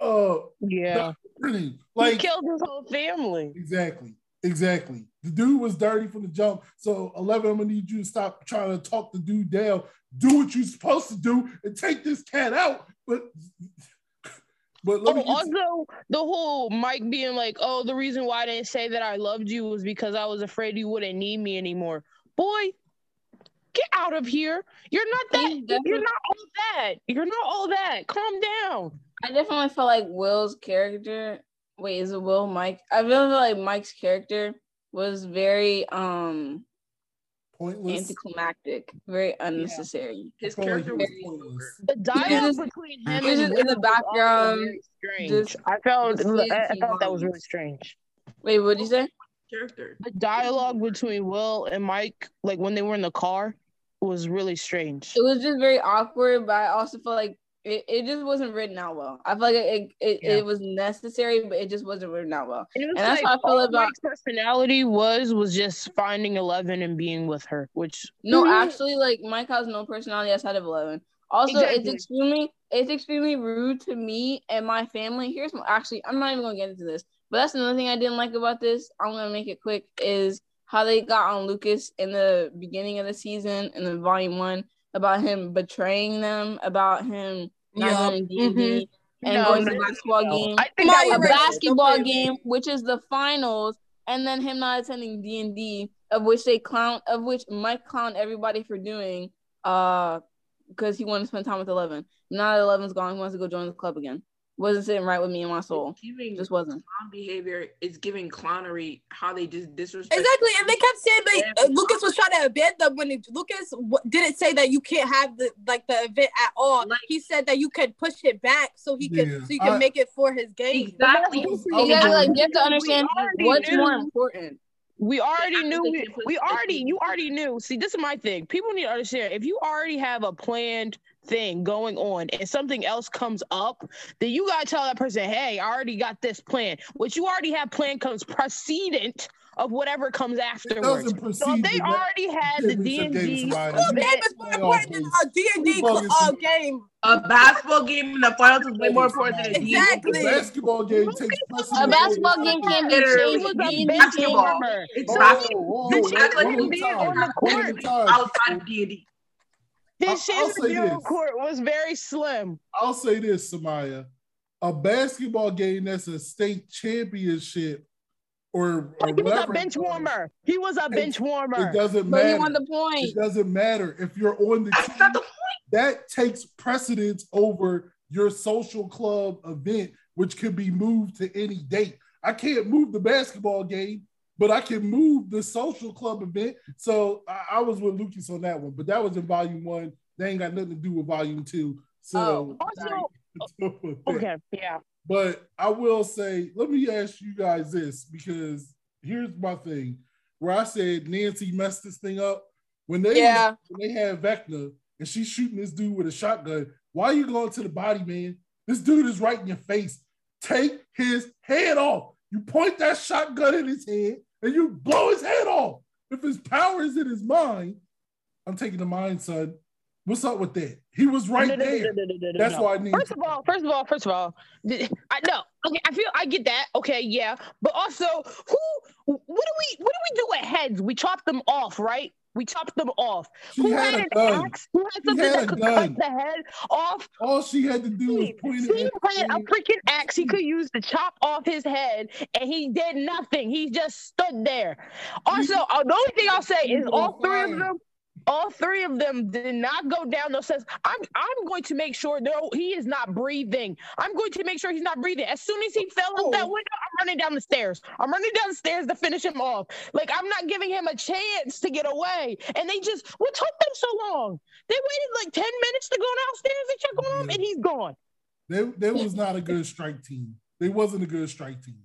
uh yeah. Like he killed his whole family. Exactly. Exactly. The dude was dirty from the jump. So, 11, I'm going to need you to stop trying to talk the dude down. Do what you're supposed to do and take this cat out. But, but let oh, also, the whole Mike being like, oh, the reason why I didn't say that I loved you was because I was afraid you wouldn't need me anymore. Boy, get out of here. You're not that. You're not all that. You're not all that. Calm down. I definitely felt like Will's character wait, is it Will Mike? I feel like Mike's character was very um pointless, anticlimactic, very unnecessary. Yeah. His character was pointless. The dialogue between him and just in the background. Just, I felt I, I thought that was really strange. Wait, what did you say? Character. The dialogue between Will and Mike, like when they were in the car, was really strange. It was just very awkward, but I also felt like it, it just wasn't written out well. I feel like it it, Yeah. it was necessary, but it just wasn't written out well. And, And that's like, how I feel about personality was was just finding Eleven and being with her, which No, Mhm. actually, like Mike has no personality outside of Eleven. Also, it's extremely it's extremely rude to me and my family. Here's my, actually, I'm not even gonna get into this, but that's another thing I didn't like about this. I'm gonna make it quick. Is how they got on Lucas in the beginning of the season in the volume one about him betraying them, about him not Yeah. going to D and D and No, going to no, basketball no. game, I think that a basketball game, which is the finals, and then him not attending D and D, of which they clown, of which Mike clown everybody for doing, uh, because he wanted to spend time with Eleven. Now that Eleven's gone, he wants to go join the club again. Wasn't sitting right with me and my soul. Giving Just wasn't. clown behavior is giving clownery how they just disrespect. Exactly, and they kept saying like uh, Lucas was trying to event them when it, Lucas w- didn't say that you can't have the like the event at all. he said that you could push it back so he could Yeah, so you can I- make it for his game. Exactly. Exactly. Like you have to understand what's knew. more important. we already knew we, we already you already knew. See, this is my thing. People need to understand if you already have a planned thing going on and something else comes up, then you gotta tell that person, hey, I already got this plan. What you already have planned comes precedent of whatever comes afterwards. So if they already had the D and game, D. School game is more important than a D and D Football is- uh, game. A basketball game in the finals is way more important than a D&D Exactly. The basketball game takes A basketball game can't be changed. was a D&D basketball. warmer. It's basketball. whoa, You whoa, act like one you at a did time, on the one at a court. outside of D&D. His I'll- chance I'll to say be on this. court was very slim. I'll say this, Samaya. A basketball game that's a state championship or, or he was a whatever bench warmer. He was a bench warmer. It doesn't But you matter. want the point. It doesn't matter if you're on the That's team. not the point. That takes precedence over your social club event, which could be moved to any date. I can't move the basketball game, but I can move the social club event. So I, I was with Lucas on that one, but that was in volume one. They ain't got nothing to do with volume two. So oh, oh, Also, okay, yeah. But I will say, let me ask you guys this because here's my thing. Where I said Nancy messed this thing up when they Yeah. when they had Vecna and she's shooting this dude with a shotgun. Why are you going to the body, man? This dude is right in your face. Take his head off. You point that shotgun in his head and you blow his head off. If his power is in his mind, I'm taking the mind, son. What's up with that? He was right No, no, no, there. no, That's why I need. First of all, first of all, first of all, I know. Okay, I feel I get that. Okay, yeah, but also, who? What do we? What do we do with heads? We chop them off, right? We chopped them off. She who had had, an gun. axe? Who had something had that could gun. cut the head off? All she had to do was point it at had a freaking axe he could use to chop off his head, and he did nothing. He just stood there. Also, uh, the only thing I'll say is all three of them, all three of them did not go down those steps. I'm I'm going to make sure no, he is not breathing. I'm going to make sure he's not breathing. As soon as he fell out that oh. window, I'm running down the stairs. I'm running down the stairs to finish him off. Like I'm not giving him a chance to get away. And they just what took them so long? They waited like 10 minutes to go downstairs and check on him, and he's gone. They, they was not a good strike team. They wasn't a good strike team.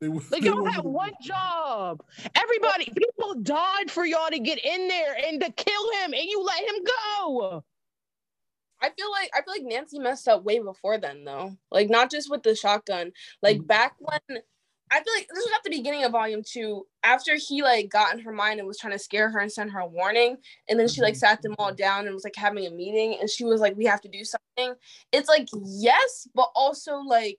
They was. Like they y'all wasn't had one job. Everybody, people died for y'all to get in there and to kill him, and you let him go. I feel like I feel like Nancy messed up way before then though. Like not just with the shotgun. Like Mm-hmm. back when I feel like this was at the beginning of volume two. After he like got in her mind and was trying to scare her and send her a warning, and then she like sat them all down and was like having a meeting, and she was like, "We have to do something." It's like yes, but also like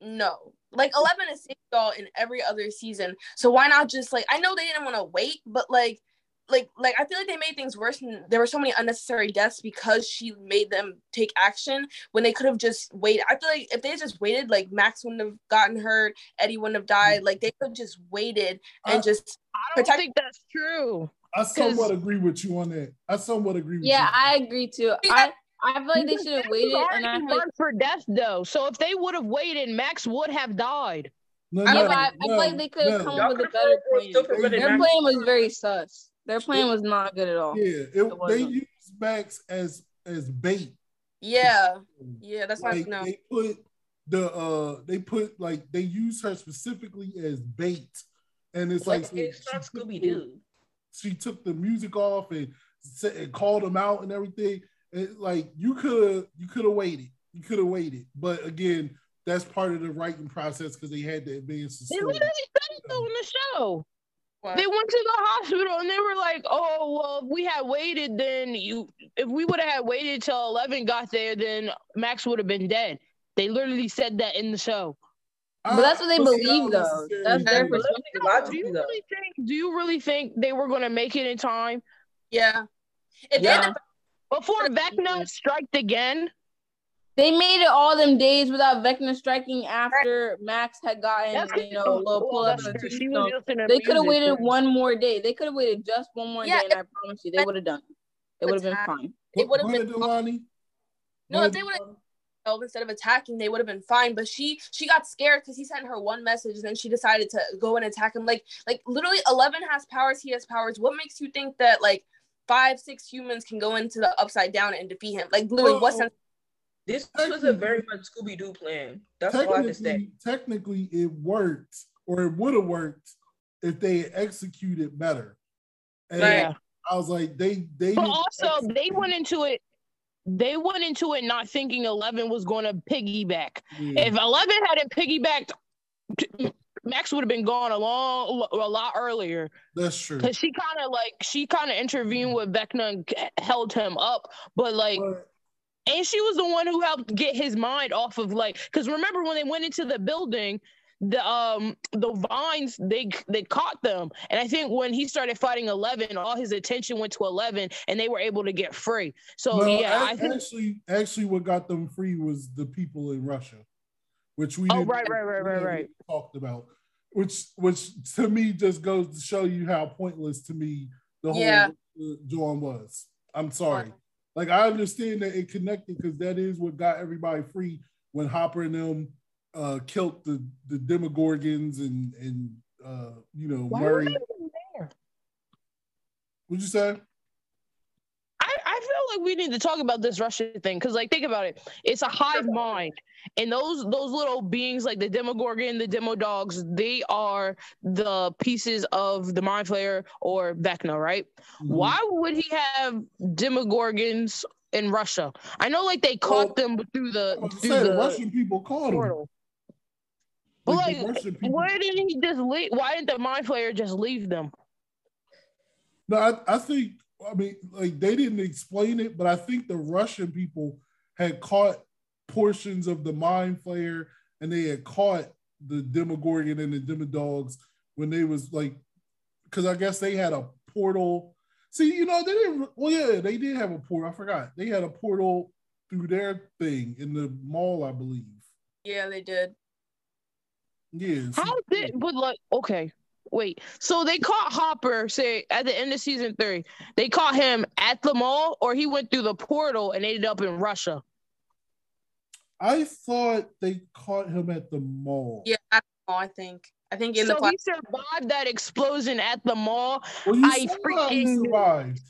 no. Like Eleven is saved y'all in every other season, so why not just like I know they didn't want to wait, but like like like I feel like they made things worse and there were so many unnecessary deaths because she made them take action when they could have just waited. I feel like if they just waited, like Max wouldn't have gotten hurt, Eddie wouldn't have died. Like they could have just waited and I- just I don't think that's true. I somewhat agree with you on that. I somewhat agree with Yeah, you. I agree too. I I feel like they should have waited, was and I already like, for death though. So if they would have waited, Max would have died. No, yeah, no, but I, I feel like they could have no. come Y'all up with a better plan. Their Max. plan was very sus. Their plan was not good at all. Yeah, it, It they wasn't. used Max as as bait. yeah, yeah. That's Like not no. they put the uh they put like they use her specifically as bait, and it's like, Like, it's she took Scooby the- Doo. She took the music off and and called him out and everything. It, like you could have you could have waited. You could have waited. But again, that's part of the writing process because they had to advance the They literally said it though in the show. They went to the hospital and they were like, "Oh, well, if we had waited, then you, if we would have had waited till eleven got there, then Max would have been dead." They literally said that in the show. But that's what they But see, I believe, though. That's their perspective. Do you really think? Do you really think they were going to make it in time Yeah. If they Yeah. had before Vecna striked again? They made it all them days without Vecna striking after Max had gotten, That's you know, a little pull up that's the true. She tombstone. was just in a They could have waited thing. one more day. They could have waited just one more Yeah, day, and I promise you, they would have done it. It would have been attack- fine. it would have been ahead, Delani. No, if they would have oh, instead of attacking, they would have been fine. But she she got scared because he sent her one message, and then she decided to go and attack him. Like like literally, Eleven has powers. He has powers. What makes you think that like five six humans can go into the upside down and defeat him? Like literally, what Well, sense? This was a very much Scooby Doo plan. That's all I have to say. technically, technically, it worked, or it would have worked if they executed better. And Yeah. I was like, they they. But also, they went into it. They went into it not thinking Eleven was going to piggyback. Yeah. If Eleven hadn't piggybacked, Max would have been gone a long, a lot earlier. That's true. Because she kind of like she kind of intervened with Vecna and held him up, but like, and she was the one who helped get his mind off of like. Because remember when they went into the building, the um the vines they they caught them, and I think when he started fighting Eleven, all his attention went to Eleven, and they were able to get free. So No, yeah, ac- I think. actually, actually, what got them free was the people in Russia, which we Oh, right, right, right, right, right. talked about. Which, which to me just goes to show you how pointless to me the whole Yeah. uh, John was. I'm sorry. Like I understand that it connected because that is what got everybody free when Hopper and them uh, killed the the Demogorgons and and uh, you know Why were Murray. they even there? What'd you say? I, I feel like we need to talk about this Russia thing because, like, think about it. It's a hive mind, and those those little beings, like the Demogorgon, the Demo Dogs, they are the pieces of the Mind Flayer or Vecna, right? Mm-hmm. Why would he have Demogorgons in Russia? I know, like, they caught them through the through the Russian people called them. But Like, like, why didn't he just leave? Why didn't the Mind Flayer just leave them? No, I, I think I mean like they didn't explain it, but I think the Russian people had caught portions of the mind flayer and they had caught the Demogorgon and the Demodogs when they was like because I guess they had a portal. See, you know, they didn't well, yeah, they did have a portal. I forgot. They had a portal through their thing in the mall, I believe. Yeah, they did. Yeah. How did but like okay, wait. So they caught Hopper, say at the end of season three. They caught him at the mall, or he went through the portal and ended up in Russia. I thought they caught him at the mall. Yeah, I, don't know, I think. I think in so the flash- he survived that explosion at the mall. Well, you I saw he freaking survived.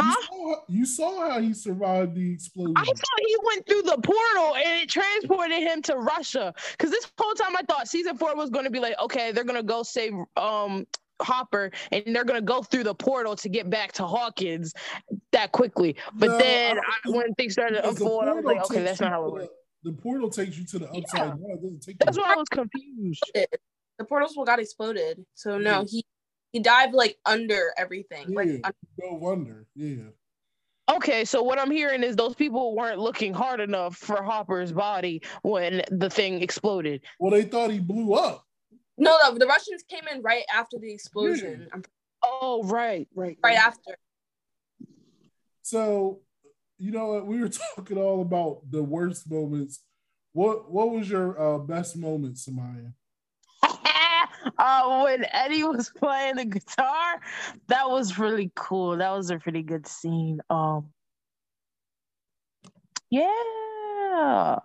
Huh? You saw, you saw how he survived the explosion. I thought he went through the portal and it transported him to Russia. Because this whole time I thought season four was going to be like, okay, they're going to go save um Hopper and they're going to go through the portal to get back to Hawkins that quickly. But No, then I I, when things started to unfold, I was like, okay, that's not how it the- works. The portal takes you to the upside Yeah. down. It doesn't take That's you. why I was confused. the portals got exploded. So no, Yeah. he he dived like under everything. Yeah, Like un- go under. Yeah. Okay, so what I'm hearing is those people weren't looking hard enough for Hopper's body when the thing exploded. Well, they thought he blew up. no, no, the Russians came in right after the explosion. I'm Oh, right, right, right after. So, you know what? We were talking all about the worst moments. What What was your uh, best moment, Samaya? Uh, when Eddie was playing the guitar, that was really cool. That was a pretty good scene. Um, yeah.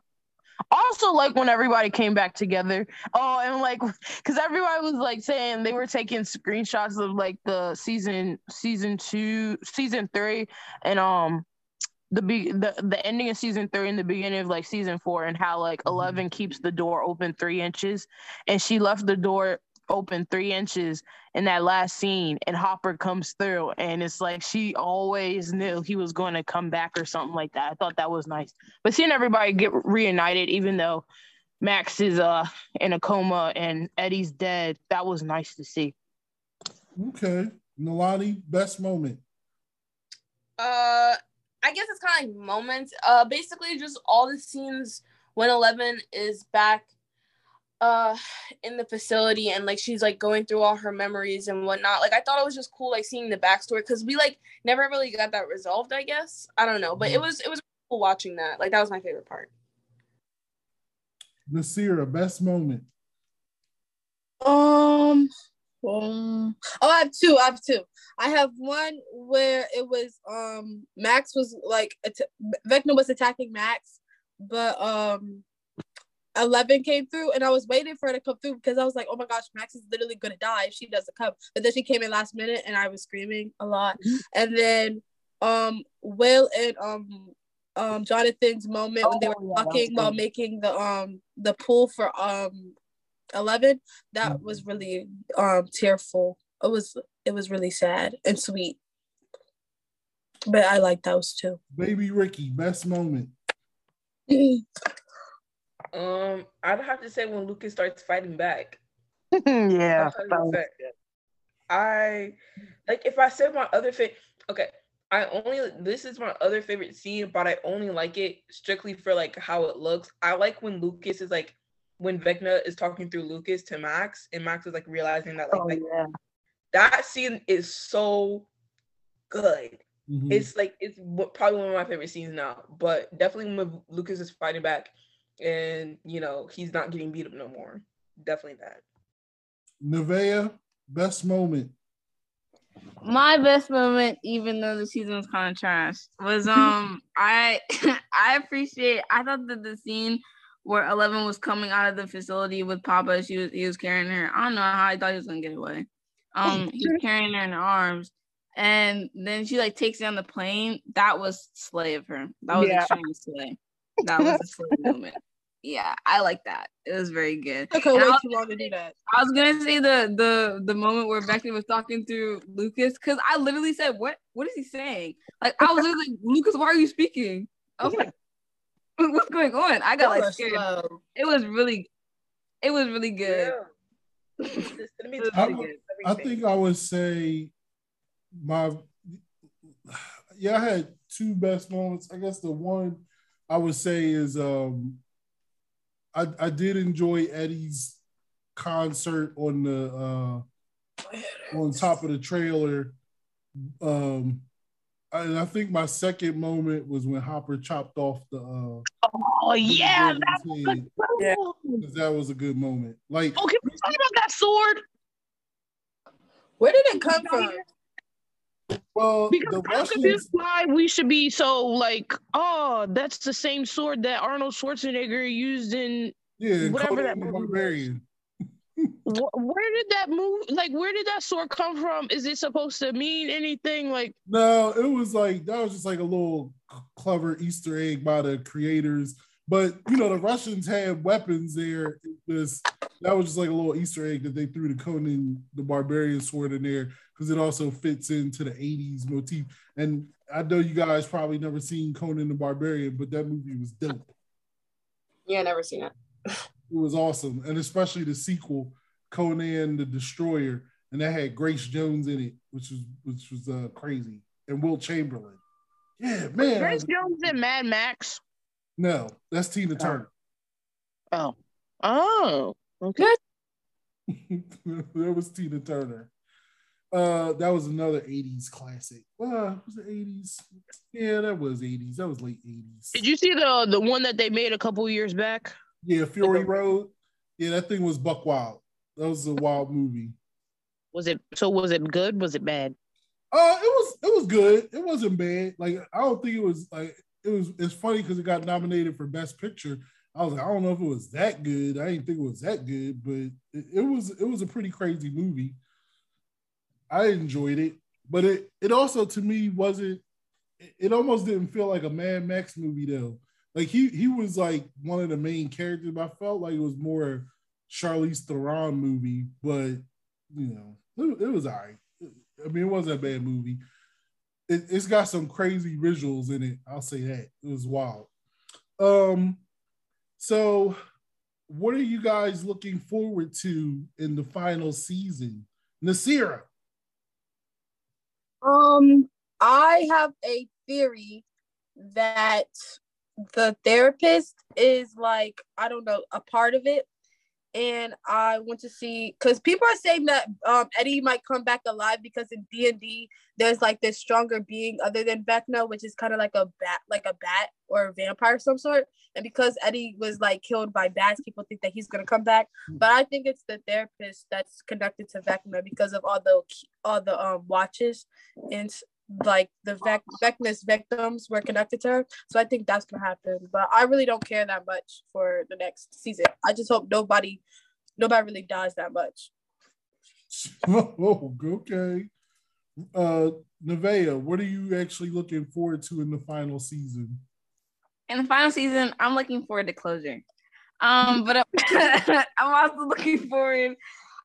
Also, like when everybody came back together. Oh, and like, because everybody was like saying they were taking screenshots of like the season, season two, season three, and um, the be the the ending of season three and the beginning of like season four, and how like Eleven keeps the door open three inches, and she left the door open three inches in that last scene, and Hopper comes through, and it's like she always knew he was going to come back or something like that. I thought that was nice. But seeing everybody get reunited, even though Max is uh in a coma and Eddie's dead, that was nice to see. Okay, Nalani, best moment. Uh, I guess it's kind of like moments. Uh, basically just all the scenes when Eleven is back uh in the facility and like she's like going through all her memories and whatnot like i thought it was just cool like seeing the backstory because we like never really got that resolved i guess i don't know but it was it was cool watching that like that was my favorite part Nasira, best moment. Um, um, oh, I have two. I have two. I have one where it was um Max was like att- Vecna was attacking Max, but um Eleven came through, and I was waiting for her to come through because I was like, oh my gosh, Max is literally gonna die if she doesn't come. But then she came in last minute, and I was screaming a lot. And then um Will and um um Jonathan's moment when they were Oh, yeah, talking while making the um the pool for um 11 that Mm-hmm. was really um tearful it was it was really sad and sweet but i like those two Baby Ricky, best moment. Um, I'd have to say when Lucas starts fighting back. yeah. I like if I said my other favorite. Okay, I only this is my other favorite scene, but I only like it strictly for like how it looks. I like when Lucas is like when Vecna is talking through Lucas to Max, and Max is like realizing that like, Oh, like, yeah. that scene is so good. Mhm. It's like it's probably one of my favorite scenes now, but definitely when Lucas is fighting back, and you know he's not getting beat up no more. Definitely that. Nevea, best moment. my best moment even though the season was kind of trash was um i i appreciate i thought that the scene where 11 was coming out of the facility with papa she was he was carrying her i don't know how i thought he was gonna get away um he was carrying her in her arms and then she like takes down the plane that was slay of her that was Yeah. extremely slay that was a slay moment yeah i like that it was very good Took her And I way was too long to do that. I was gonna say the the the moment where Vecna was talking through Lucas because I literally said, "What what is he saying?" Like I was literally like, "Lucas, why are you speaking?" I was like, "What's going on?" I got That like was scared. slow. It was really, it was really good. This- let me It was I, good. I think I would say my yeah, I had two best moments. I guess the one I would say is um I I did enjoy Eddie's concert on the uh on top of the trailer. Um and I think my second moment was when Hopper chopped off the uh Oh yeah, that was head, yeah. 'cause that was a good moment. Like Oh, can we talk about that sword? Where did it come from? Well Because the I'm Russians why we should be so like, oh, that's the same sword that Arnold Schwarzenegger used in yeah, whatever that movie. Barbarian. Where did that move? Like, where did that sword come from? Is it supposed to mean anything? Like, No, it was like that was just like a little clever Easter egg by the creators. But you know, the Russians had weapons there. It was that was just like a little Easter egg that they threw the Conan the Barbarian sword in there because it also fits into the 80s motif. And I know you guys probably never seen Conan the Barbarian, but that movie was dope. Yeah, never seen it. It was awesome, and especially the sequel, Conan the Destroyer, and that had Grace Jones in it, which was which was uh, crazy, and Wilt Chamberlain. Yeah, man. Grace Jones and Mad Max. No, that's Tina Turner. Oh, oh, okay. that was Tina Turner. Uh, that was another '80s classic. Well, was it '80s? Yeah, that was '80s. That was late '80s. Did you see the the one that they made a couple years back? Yeah, Fury Road. Yeah, that thing was buck wild. That was a wild movie. Was it so? Was it good? Was it bad? Uh, it was it was good. It wasn't bad. Like I don't think it was like it was. It's funny because it got nominated for Best Picture. I was like, I don't know if it was that good. I didn't think it was that good, but it, it was it was a pretty crazy movie. I enjoyed it, but it it also to me wasn't. It, almost didn't feel like a Mad Max movie though. Like he he was like one of the main characters, but I felt like it was more Charlize Theron movie, but you know, it, it was alright. I mean, it wasn't a bad movie. It, it's got some crazy visuals in it. I'll say that it was wild. Um, so what are you guys looking forward to in the final season? Nasira. Um, I have a theory that the therapist is like, I don't know, a part of it. And I want to see because people are saying that um, Eddie might come back alive because in D and D there's like this stronger being other than Vecna, which is kind of like a bat, like a bat or a vampire of some sort. And because Eddie was like killed by bats, people think that he's gonna come back. But I think it's the therapist that's connected to Vecna because of all the all the um watches and like the Vec- Vecna's victims were connected to her. So I think that's gonna happen. But I really don't care that much for the next season. I just hope nobody nobody really dies that much. Oh, okay. Uh Nevaeh, what are you actually looking forward to in the final season? In the final season, I'm looking forward to closure. Um, but I'm, I'm also looking forward.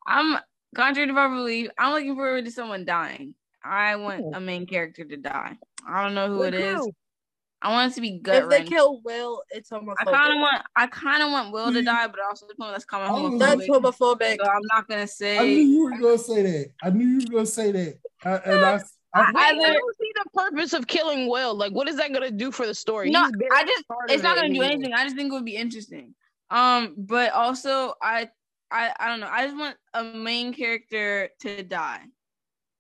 I'm contrary to popular belief. I'm looking forward to someone dying. I want a main character to die. I don't know who Like it is. who? I want it to be gut If they kill Will, it's homophobic. I kind of want. I kind of want Will to die, but also the that's kind of homophobic. That's homophobic. So I'm not gonna say. I knew you were gonna say that. I knew you were gonna say that. I, and I, I, I, I don't see the purpose of killing Will. Like, what is that gonna do for the story? No, I just it's not gonna do anymore. anything. I just think it would be interesting. Um, but also I I I don't know. I just want a main character to die.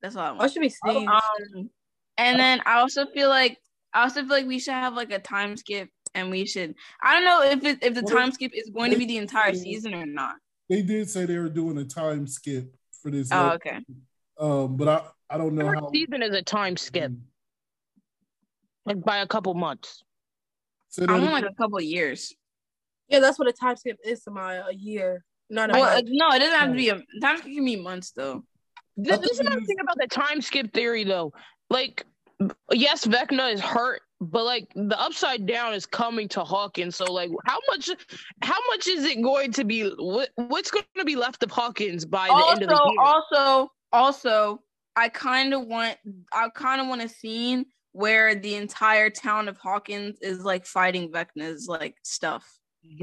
That's all I want. Oh, it should be Steve. Um, and then I also feel like I also feel like we should have like a time skip, and we should. I don't know if it, if the Well, time skip is going to be the entire they- season or not. they did say they were doing a time skip for this. Oh, ep- okay. Um, but I, I don't know First how. season is a time skip, like by a couple months. Say I that want like a couple years. Yeah, that's what a time skip is, Samaya. A year, not a Well, month. no, it doesn't have to be a time skip. Can be months though. This, this is another thing about the time skip theory, though. Like, yes, Vecna is hurt, but like the upside down is coming to Hawkins. So, like, how much, how much is it going to be? What, what's going to be left of Hawkins by the end of the also, year? also, also, I kind of want, I kind of want a scene where the entire town of Hawkins is like fighting Vecna's like stuff.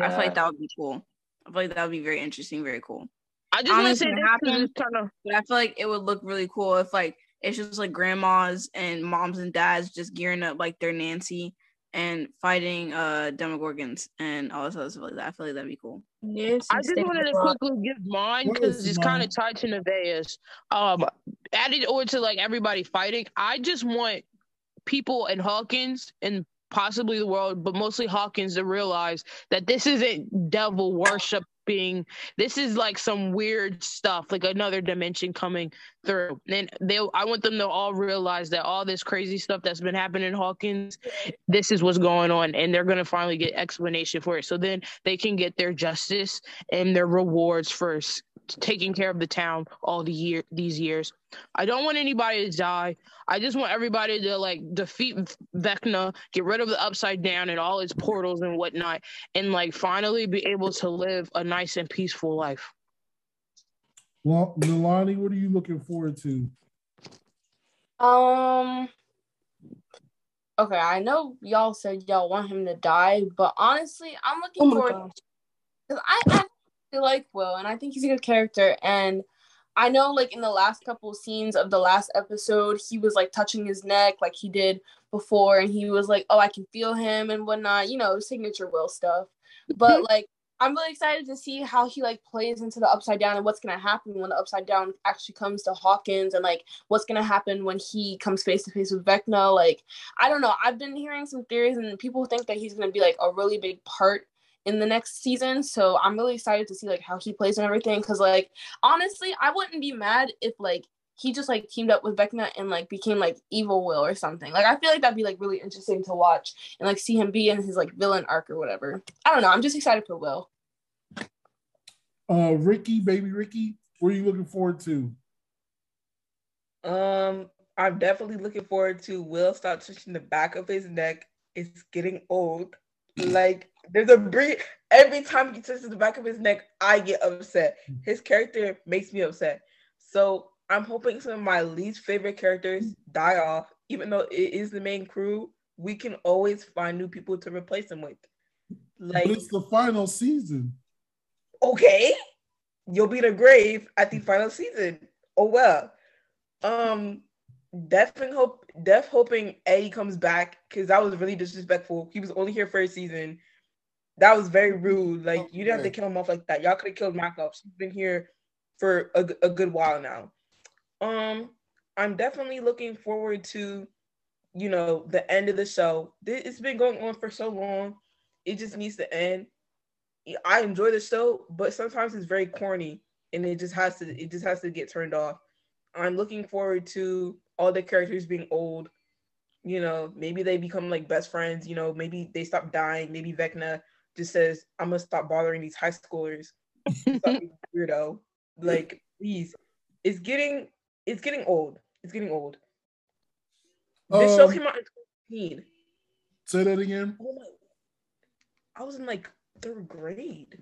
I feel like that would be cool. I feel like that would be very interesting, very cool. I just want to say if this it 'cause kind of but I feel like it would look really cool if like it's just like grandmas and moms and dads just gearing up like they're Nancy and fighting uh Demogorgons and all this other stuff like that. I feel like that'd be cool. Yes, I just wanted to quickly give mine because is it's kind of tied to Nevaeh's. Um, added or to like everybody fighting. I just want people in Hawkins and possibly the world, but mostly Hawkins to realize that this isn't devil worshiping. This is like some weird stuff, like another dimension coming through. And they, I want them to all realize that all this crazy stuff that's been happening in Hawkins, this is what's going on, and they're gonna finally get explanation for it. So then they can get their justice and their rewards for s- taking care of the town all the year these years. I don't want anybody to die. I just want everybody to like defeat Vecna, get rid of the upside down and all its portals and whatnot, and like finally be able to live a nice and peaceful life. Well, Milani, what are you looking forward to? Um. Okay, I know y'all said y'all want him to die, but honestly, I'm looking Oh forward gosh. because I actually like Will, and I think he's a good character. And I know, like in the last couple of scenes of the last episode, he was like touching his neck, like he did before, and he was like, "Oh, I can feel him" and whatnot. You know, signature Will stuff. But mm-hmm. like, I'm really excited to see how he like plays into the upside down and what's gonna happen when the upside down actually comes to Hawkins, and like what's gonna happen when he comes face to face with Vecna. Like, I don't know. I've been hearing some theories, and people think that he's gonna be like a really big part in the next season. So I'm really excited to see like how he plays and everything. Cause like honestly, I wouldn't be mad if like he just like teamed up with Vecna and like became like evil Will or something. Like I feel like that'd be like really interesting to watch and like see him be in his like villain arc or whatever. I don't know. I'm just excited for Will. Uh, Ricky, baby Ricky, what are you looking forward to? Um, I'm definitely looking forward to Will stop touching the back of his neck. It's getting old. Like there's a brief every time he touches the back of his neck, I get upset. His character makes me upset. So I'm hoping some of my least favorite characters die off, even though it is the main crew. We can always find new people to replace them with. Like but it's the final season. okay, you'll be a grave at the final season. Oh well. Um, definitely hope, def hoping Eddie comes back because that was really disrespectful. He was only here for a season. That was very rude. Like you didn't have to kill him off like that. Y'all could have killed Markov. He's been here for a, a good while now. Um, I'm definitely looking forward to, you know, the end of the show. It's been going on for so long. It just needs to end. I enjoy the show, but sometimes it's very corny and it just has to it just has to get turned off. I'm looking forward to all the characters being old. You know, maybe they become like best friends, you know, maybe they stop dying. Maybe Vecna just says, I'm gonna stop bothering these high schoolers. Weirdo. Like, please. It's getting it's getting old. It's getting old. This show Um, came out in 2015. Say that again. Oh my I was in like third grade.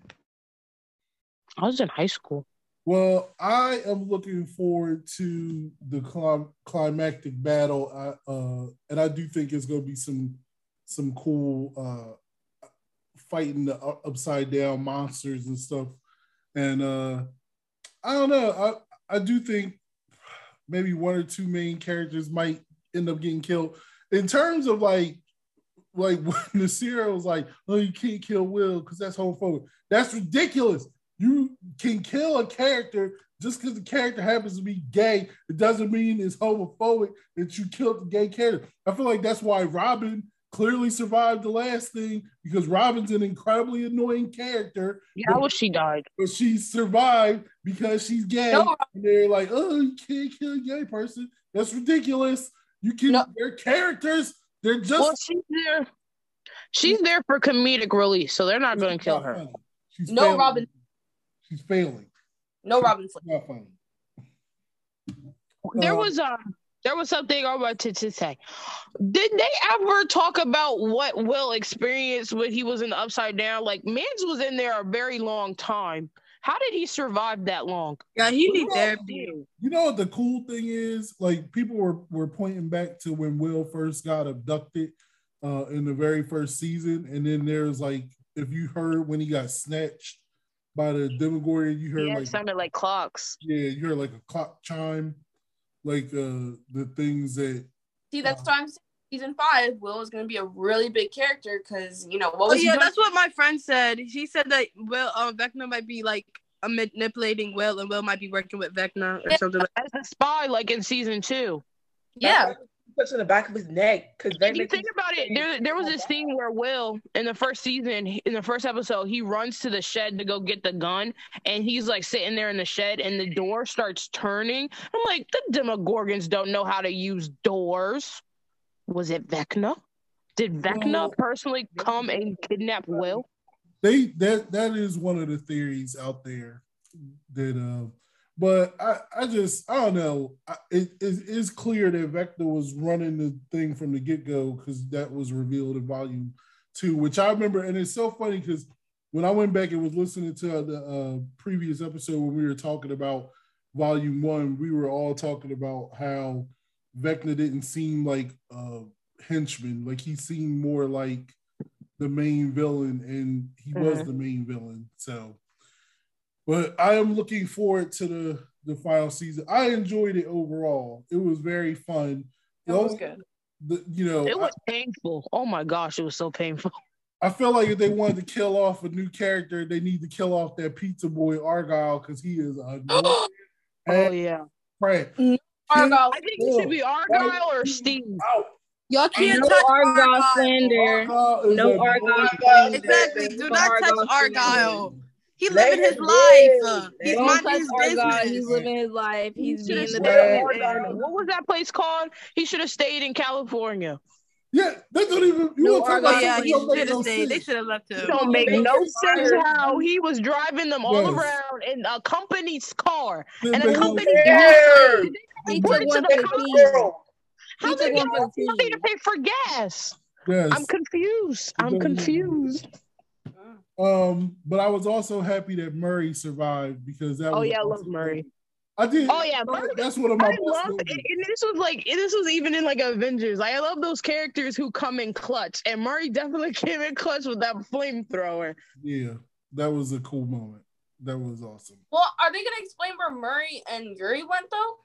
I was in high school. Well, I am looking forward to the clim- climactic battle, I, uh, and I do think it's going to be some some cool uh, fighting the upside down monsters and stuff. And uh, I don't know. I I do think maybe one or two main characters might end up getting killed. In terms of like like when Nasira was like, "Oh, you can't kill Will because that's homophobic." That's ridiculous. You can kill a character just because the character happens to be gay. It doesn't mean it's homophobic that you killed the gay character. I feel like that's why Robin clearly survived the last thing because Robin's an incredibly annoying character. Yeah, I wish she died. But she survived because she's gay. No. and they're like, oh, you can't kill a gay person. That's ridiculous. You can, they're characters. They're just. Well, she's there. She's there for comedic relief, so they're not going to kill her. She's No, failing. Robin. She's failing. No Robin Not funny. There Um, was um, there was something I wanted to say. Did they ever talk about what Will experienced when he was in the Upside Down? Like Mans was in there a very long time. How did he survive that long? Yeah, he You need know- therapy. You know what the cool thing is? Like people were, were pointing back to when Will first got abducted uh in the very first season, and then there's like if you heard when he got snatched by the Demogorgon, you heard Yeah, like it sounded like clocks. yeah, you heard like a clock chime, like uh the things that See, that's why I'm saying season five, Will is gonna be a really big character because you know what Oh was he yeah, doing? that's what my friend said. She said that Will um Vecna might be like uh, manipulating Will, and Will might be working with Vecna or something. Like As a spy, like in season two. Yeah. Puts in the back of his neck because If you think about it, there, there was this thing where Will, in the first season, in the first episode, he runs to the shed to go get the gun, and he's like sitting there in the shed, and the door starts turning. I'm like, the Demogorgons don't know how to use doors. Was it Vecna? Did Vecna Well- personally come and kidnap Will? they that that is one of the theories out there that um but I, I just I don't know. I, it is clear that Vecna was running the thing from the get go because that was revealed in volume two, which I remember. And it's so funny because when I went back and was listening to the uh, previous episode when we were talking about volume one, we were all talking about how Vecna didn't seem like a henchman, like he seemed more like the main villain, and he was Mhm. the main villain. So, but I am looking forward to the the final season. I enjoyed it overall. It was very fun. It was only- good. The, you know, It I- was painful. Oh my gosh, it was so painful. I feel like if they wanted to kill off a new character, they need to kill off that pizza boy Argyle because he is a Oh yeah. Right. Mm-hmm. Argyle. I think it should be Argyle or Steve. Y'all can't no touch Argyle Argyle. slander. Argyle No a- Argyle slander. Exactly. Do No not touch Argyle Argyle. He living his him life. live. Uh, he's minding his Argyle. business. He's living his life. He's should being the stayed best. what was that place called? He should have stayed in California. Yeah, they don't even. You No want talk about Oh yeah, he that don't make should have stayed. They should have left him. It don't make Make no sense fire. how he was driving them all Yes. around in a company's car. Didn't And the make no company He took one for the the team. How did He they took get one for the money to pay for gas? Yes. I'm confused. I'm confused. Um, but I was also happy that Murray survived because that was. Oh was yeah, I love Murray. I did. Oh yeah, Murray. That's one of my I love, movies. and and this was like this was even in like Avengers. Like, I love those characters who come in clutch, and Murray definitely came in clutch with that flamethrower. Yeah, that was a cool moment. That was awesome. Well, are they gonna explain where Murray and Yuri went though?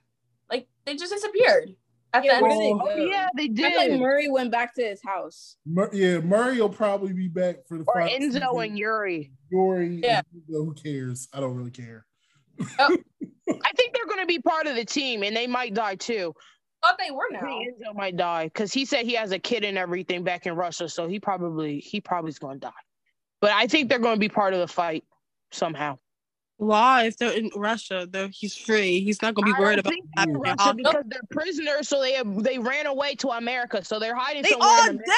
Like they just disappeared at the Yeah, end. where of did they the go? Oh, yeah, they I feel like did. Murray went back to his house. Mur- yeah, Murray will probably be back for the Or Enzo season. and Yuri. Yuri. Yeah. Enzo, who cares? I don't really care. Oh. I think they're going to be part of the team, and they might die too. thought they were I now. Enzo might die because he said he has a kid and everything back in Russia, so he probably he probably is going to die. But I think they're going to be part of the fight somehow. Why? If they're in Russia, though, he's free. He's not gonna be worried about think they're Russia because they're prisoners, so they have, they ran away to America, so they're hiding They somewhere. all in America.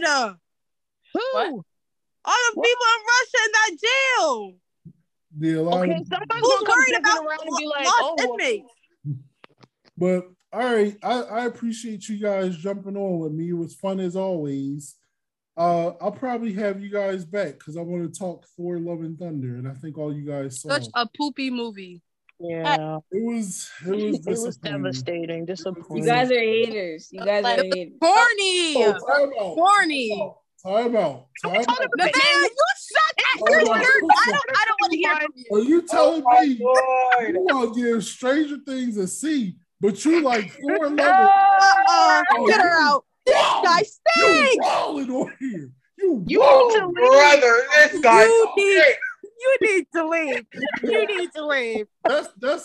dead. Who? All the people in Russia in that jail. Yeah, a lot Okay, somebody's Who's gonna worried about around and be like, lost "Oh, well, inmates? But all right, I, I appreciate you guys jumping on with me. It was fun as always. Uh, I'll probably have you guys back because I want to talk Thor: Love and Thunder, and I think all you guys saw. Such a poopy movie. yeah." it was it was It was devastating, disappointing. You guys are haters. You guys are haters. Horny. Oh, time out. Horny. Time out. Time out. Nathaniel, you shut that Oh, your my. I don't, I don't want to hear from you. Are you telling Oh me you want to give Stranger Things a C, but you like Thor: Love and Uh-uh. Oh, Get her out. This guy You stinks. rolling on here. You, You need to leave. Brother, this guy. You need, you need to leave. You need to leave. That's that's.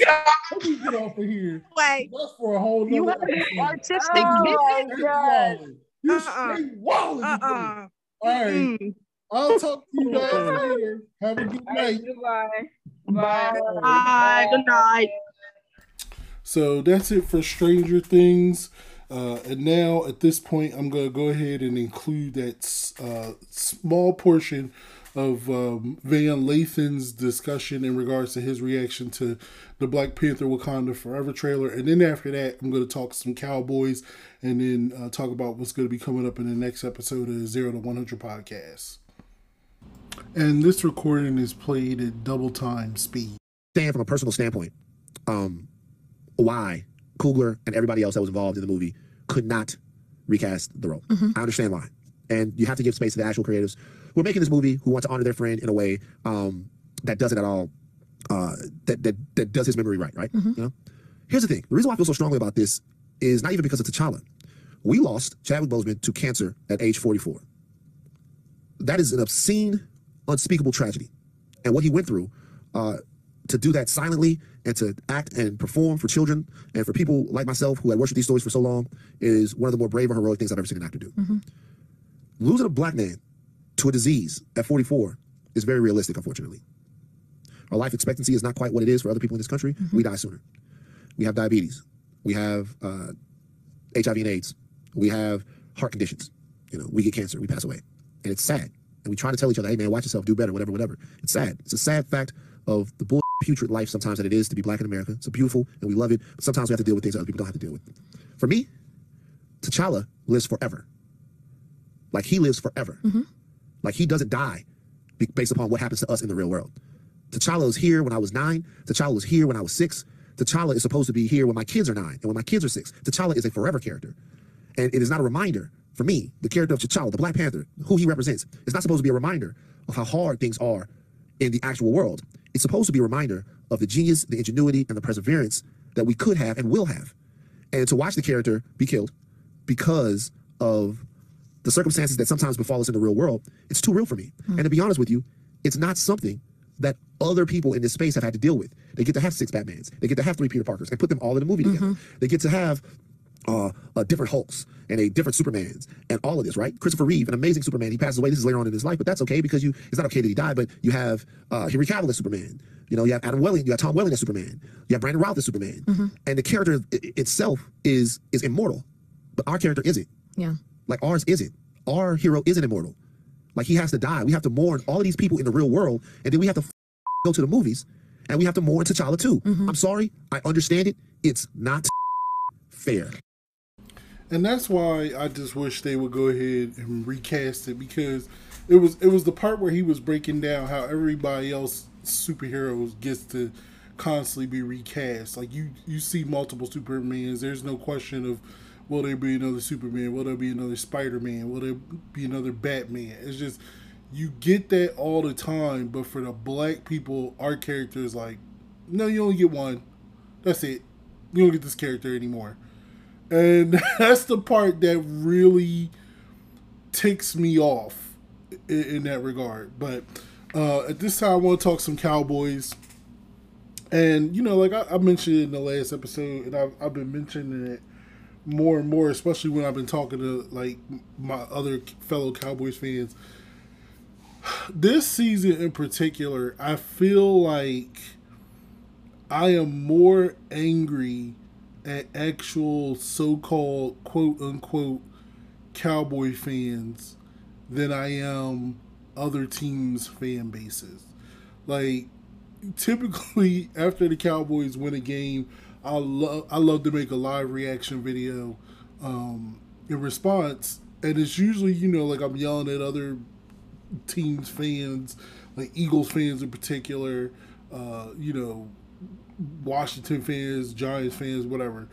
Let me get off of here. Wait. That's for a whole You nother have an episode. artistic Oh, vision. Straight. You Uh-uh. straight walling. Uh-uh. All right. Mm. I'll talk to you guys later. Have a good night. Goodbye. Bye. Bye. Good night. So that's it for Stranger Things. Uh, and now at this point, I'm going to go ahead and include that uh, small portion of um, Van Lathan's discussion in regards to his reaction to the Black Panther Wakanda Forever trailer. And then after that, I'm going to talk some Cowboys and then uh, talk about what's going to be coming up in the next episode of the Zero to 100 podcast. And this recording is played at double time speed. saying from a personal standpoint, um, why Coogler and everybody else that was involved in the movie could not recast the role. I understand why. And you have to give space to the actual creatives who are making this movie, who want to honor their friend in a way um, that doesn't at all, uh, that, that, that does his memory right, right? You know? Here's the thing. The reason why I feel so strongly about this is not even because of T'Challa. We lost Chadwick Boseman to cancer at age 44. That is an obscene, unspeakable tragedy. And what he went through, uh, to do that silently and to act and perform for children and for people like myself who had worshiped these stories for so long is one of the more brave and heroic things I've ever seen an actor do. Losing a black man to a disease at 44 is very realistic, unfortunately. Our life expectancy is not quite what it is for other people in this country. We die sooner. We have diabetes. We have uh, HIV and AIDS. We have heart conditions. You know, we get cancer. We pass away, and it's sad. And we try to tell each other, "Hey, man, watch yourself, do better, whatever, whatever." It's sad. It's a sad fact of the bull putrid life sometimes that it is to be black in America. It's beautiful, and we love it. But sometimes we have to deal with things that other people don't have to deal with. For me, T'Challa lives forever. Like he lives forever. Mm-hmm. Like he doesn't die based upon what happens to us in the real world. T'Challa was here when I was nine. T'Challa was here when I was six. T'Challa is supposed to be here when my kids are nine and when my kids are six. T'Challa is a forever character. And it is not a reminder for me, the character of T'Challa, the Black Panther, who he represents. is not supposed to be a reminder of how hard things are in the actual world. It's supposed to be a reminder of the genius, the ingenuity, and the perseverance that we could have and will have. And to watch the character be killed because of the circumstances that sometimes befall us in the real world, it's too real for me. Hmm. And to be honest with you, it's not something that other people in this space have had to deal with. They get to have six Batmans, they get to have three Peter Parkers, and put them all in a movie mm-hmm. together. They get to have uh, uh, different Hulks and a different Supermans and all of this, right? Christopher Reeve, an amazing Superman. He passes away. This is later on in his life, but that's okay because you. It's not okay that he died, but you have uh, Henry Cavill as Superman. You know, you have Adam Welling, you have Tom Welling as Superman. You have Brandon Routh as Superman, and the character i- itself is is immortal, but our character isn't. Yeah. Like ours isn't. Our hero isn't immortal. Like he has to die. We have to mourn all of these people in the real world, and then we have to f- go to the movies, and we have to mourn T'Challa too. I'm sorry. I understand it. It's not fair. And that's why I just wish they would go ahead and recast it because it was it was the part where he was breaking down how everybody else superheroes gets to constantly be recast. Like you you see multiple Supermans. There's no question of will there be another Superman? Will there be another Spider Man? Will there be another Batman? It's just you get that all the time, but for the black people, our character is like, no, you only get one. That's it. You don't get this character anymore. And that's the part that really ticks me off in, in that regard. But uh, at this time, I want to talk some Cowboys. And, you know, like I, I mentioned in the last episode, and I've, I've been mentioning it more and more, especially when I've been talking to like my other fellow Cowboys fans. This season in particular, I feel like I am more angry at actual so-called quote unquote cowboy fans than I am other teams fan bases. Like typically after the Cowboys win a game, I love I love to make a live reaction video um, in response, and it's usually you know like I'm yelling at other teams fans, like Eagles fans in particular, uh, you know, Washington fans, Giants fans, whatever.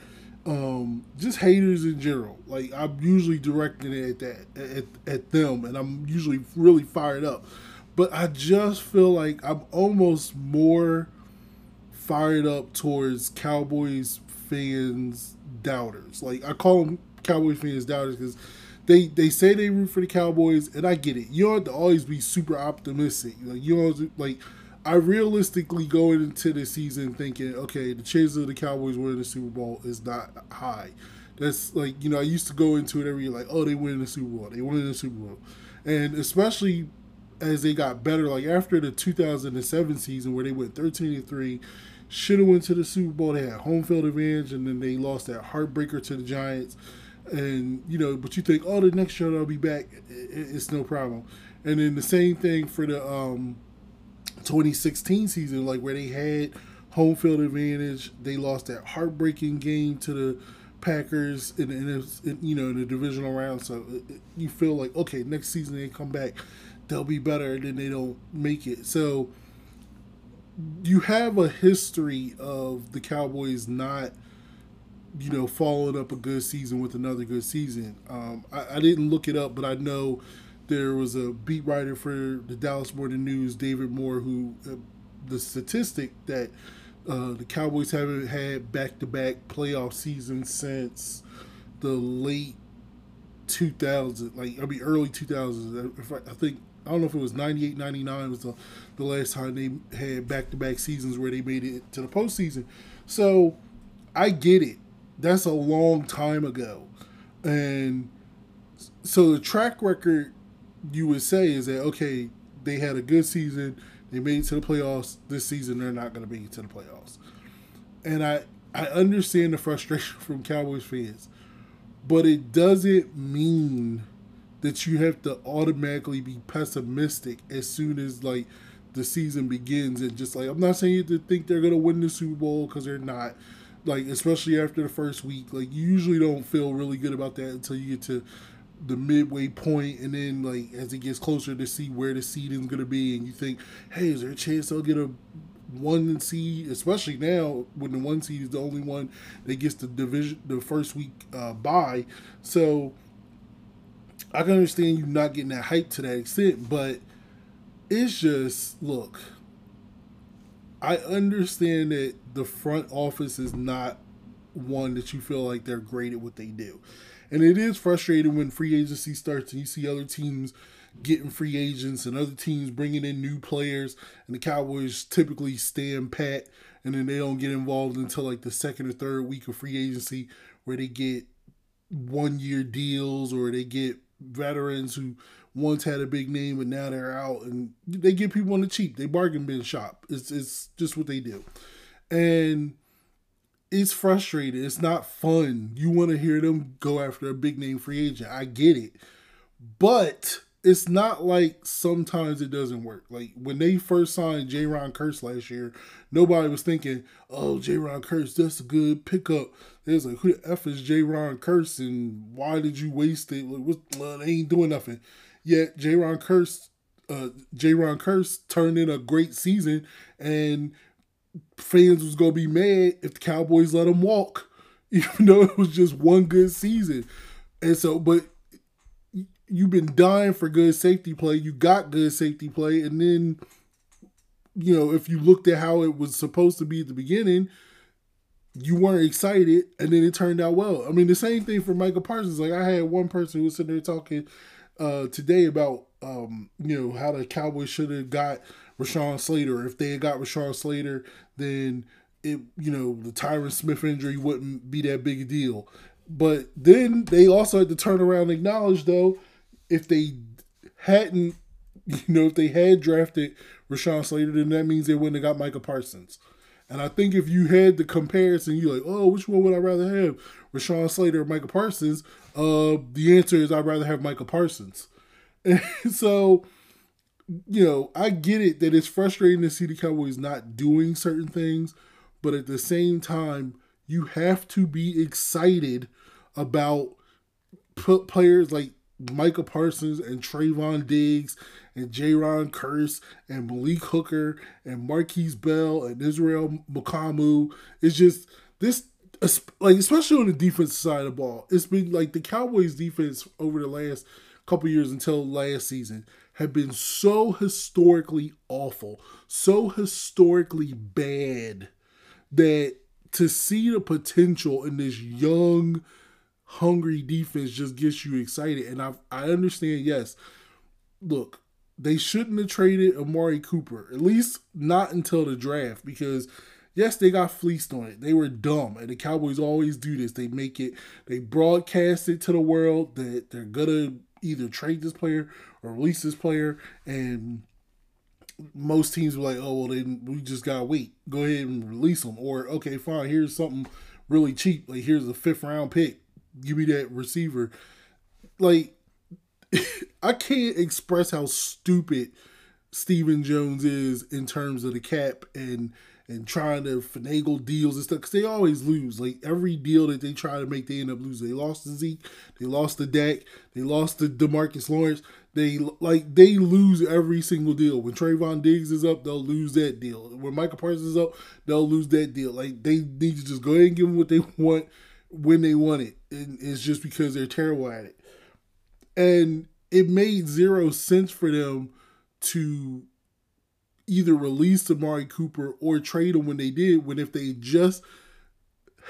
Um, just haters in general. Like I'm usually directing it at that at, at them, and I'm usually really fired up. But I just feel like I'm almost more fired up towards Cowboys fans doubters. Like I call them Cowboys fans doubters because they they say they root for the Cowboys, and I get it. You don't have to always be super optimistic. Like you know, like I realistically go into the season thinking, okay, the chances of the Cowboys winning the Super Bowl is not high. That's like you know I used to go into it every year like, oh, they win the Super Bowl, they win the Super Bowl, and especially as they got better, like after the 2007 season where they went 13 and three should have went to the Super Bowl. They had home field advantage, and then they lost that heartbreaker to the Giants. And you know, but you think, oh, the next year they'll be back. It's no problem. And then the same thing for the um, 2016 season, like where they had home field advantage, they lost that heartbreaking game to the Packers in, in, you know in the divisional round. So you feel like okay, next season they come back, they'll be better, and then they don't make it. So you have a history of the Cowboys not, you know, following up a good season with another good season. Um, I, I, didn't look it up, but I know there was a beat writer for the Dallas Morning News, David Moore, who uh, the statistic that uh, the Cowboys haven't had back to back playoff seasons since the late 2000s, like I mean early 2000s. I, I think I don't know if it was 98, 99 was the, the last time they had back to back seasons where they made it to the postseason. So I get it. That's a long time ago. And so the track record you would say is that, okay, they had a good season, they made it to the playoffs. This season, they're not going to it to the playoffs. And I, I understand the frustration from Cowboys fans, but it doesn't mean that you have to automatically be pessimistic as soon as like the season begins and just like I'm not saying you to think they're gonna win the Super Bowl because they're not. Like especially after the first week, like you usually don't feel really good about that until you get to the midway point, and then like as it gets closer to see where the seeding's gonna be, and you think, hey, is there a chance they'll get a one seed, especially now when the one seed is the only one that gets the division the first week uh. So I can understand you not getting that hype to that extent, but it's just look. I understand that the front office is not one that you feel like they're great at what they do. And it is frustrating when free agency starts and you see other teams getting free agents and other teams bringing in new players and the Cowboys typically stand pat and then they don't get involved until like the second or third week of free agency where they get one year deals or they get veterans who once had a big name but now they're out and they get people on the cheap. They bargain bin shop. It's it's just what they do. And it's frustrating. It's not fun. You want to hear them go after a big name free agent. I get it. But it's not like sometimes it doesn't work. Like when they first signed Jayron Kearse last year, nobody was thinking, "Oh, Jayron Kearse, that's a good pickup." They was like, "Who the f is Jayron Kearse, and why did you waste it? Like, what, they ain't doing nothing." Yet Jayron Kearse, uh, Jayron Kearse turned in a great season, and fans was gonna be mad if the Cowboys let him walk, even though it was just one good season. And so, but you've been dying for good safety play. You got good safety play, and then you know if you looked at how it was supposed to be at the beginning, you weren't excited, and then it turned out well. I mean, the same thing for Michael Parsons. Like I had one person who was sitting there talking uh, today about um, you know how the Cowboys should have got Rashawn Slater. If they had got Rashawn Slater, then it you know the Tyron Smith injury wouldn't be that big a deal. But then they also had to turn around and acknowledge though if they hadn't, you know, if they had drafted Rashawn Slater, then that means they wouldn't have got Micah Parsons. And I think if you had the comparison, you're like, oh, which one would I rather have, Rashawn Slater or Micah Parsons? Uh, the answer is I'd rather have Micah Parsons. And so, you know, I get it that it's frustrating to see the Cowboys not doing certain things, but at the same time, you have to be excited about put players like Micah Parsons and Trevon Diggs and Jayron Kearse and Malik Hooker and Markquese Bell and Israel Mukuamu. It's just this like especially on the defense side of the ball. It's been like the Cowboys defense over the last couple years until last season have been so historically awful, so historically bad that to see the potential in this young hungry defense just gets you excited. And I I understand, yes, look, they shouldn't have traded Amari Cooper, at least not until the draft, because yes, they got fleeced on it. They were dumb. And the Cowboys always do this. They make it, they broadcast it to the world that they're gonna either trade this player or release this player. And most teams were like, oh well, then we just gotta wait. Go ahead and release them. Or okay, fine. Here's something really cheap. Like here's a fifth round pick give me that receiver. Like, I can't express how stupid Stephen Jones is in terms of the cap and and trying to finagle deals and stuff because they always lose. Like every deal that they try to make, they end up losing. They lost to Zeke, they lost to Dak, they lost to Demarcus Lawrence. They like they lose every single deal. When Trevon Diggs is up, they'll lose that deal. When Michael Parsons is up, they'll lose that deal. Like they need to just go ahead and give them what they want when they want it. And it's just because they're terrible at it. And it made zero sense for them to either release Amari Cooper or trade him when they did, when if they just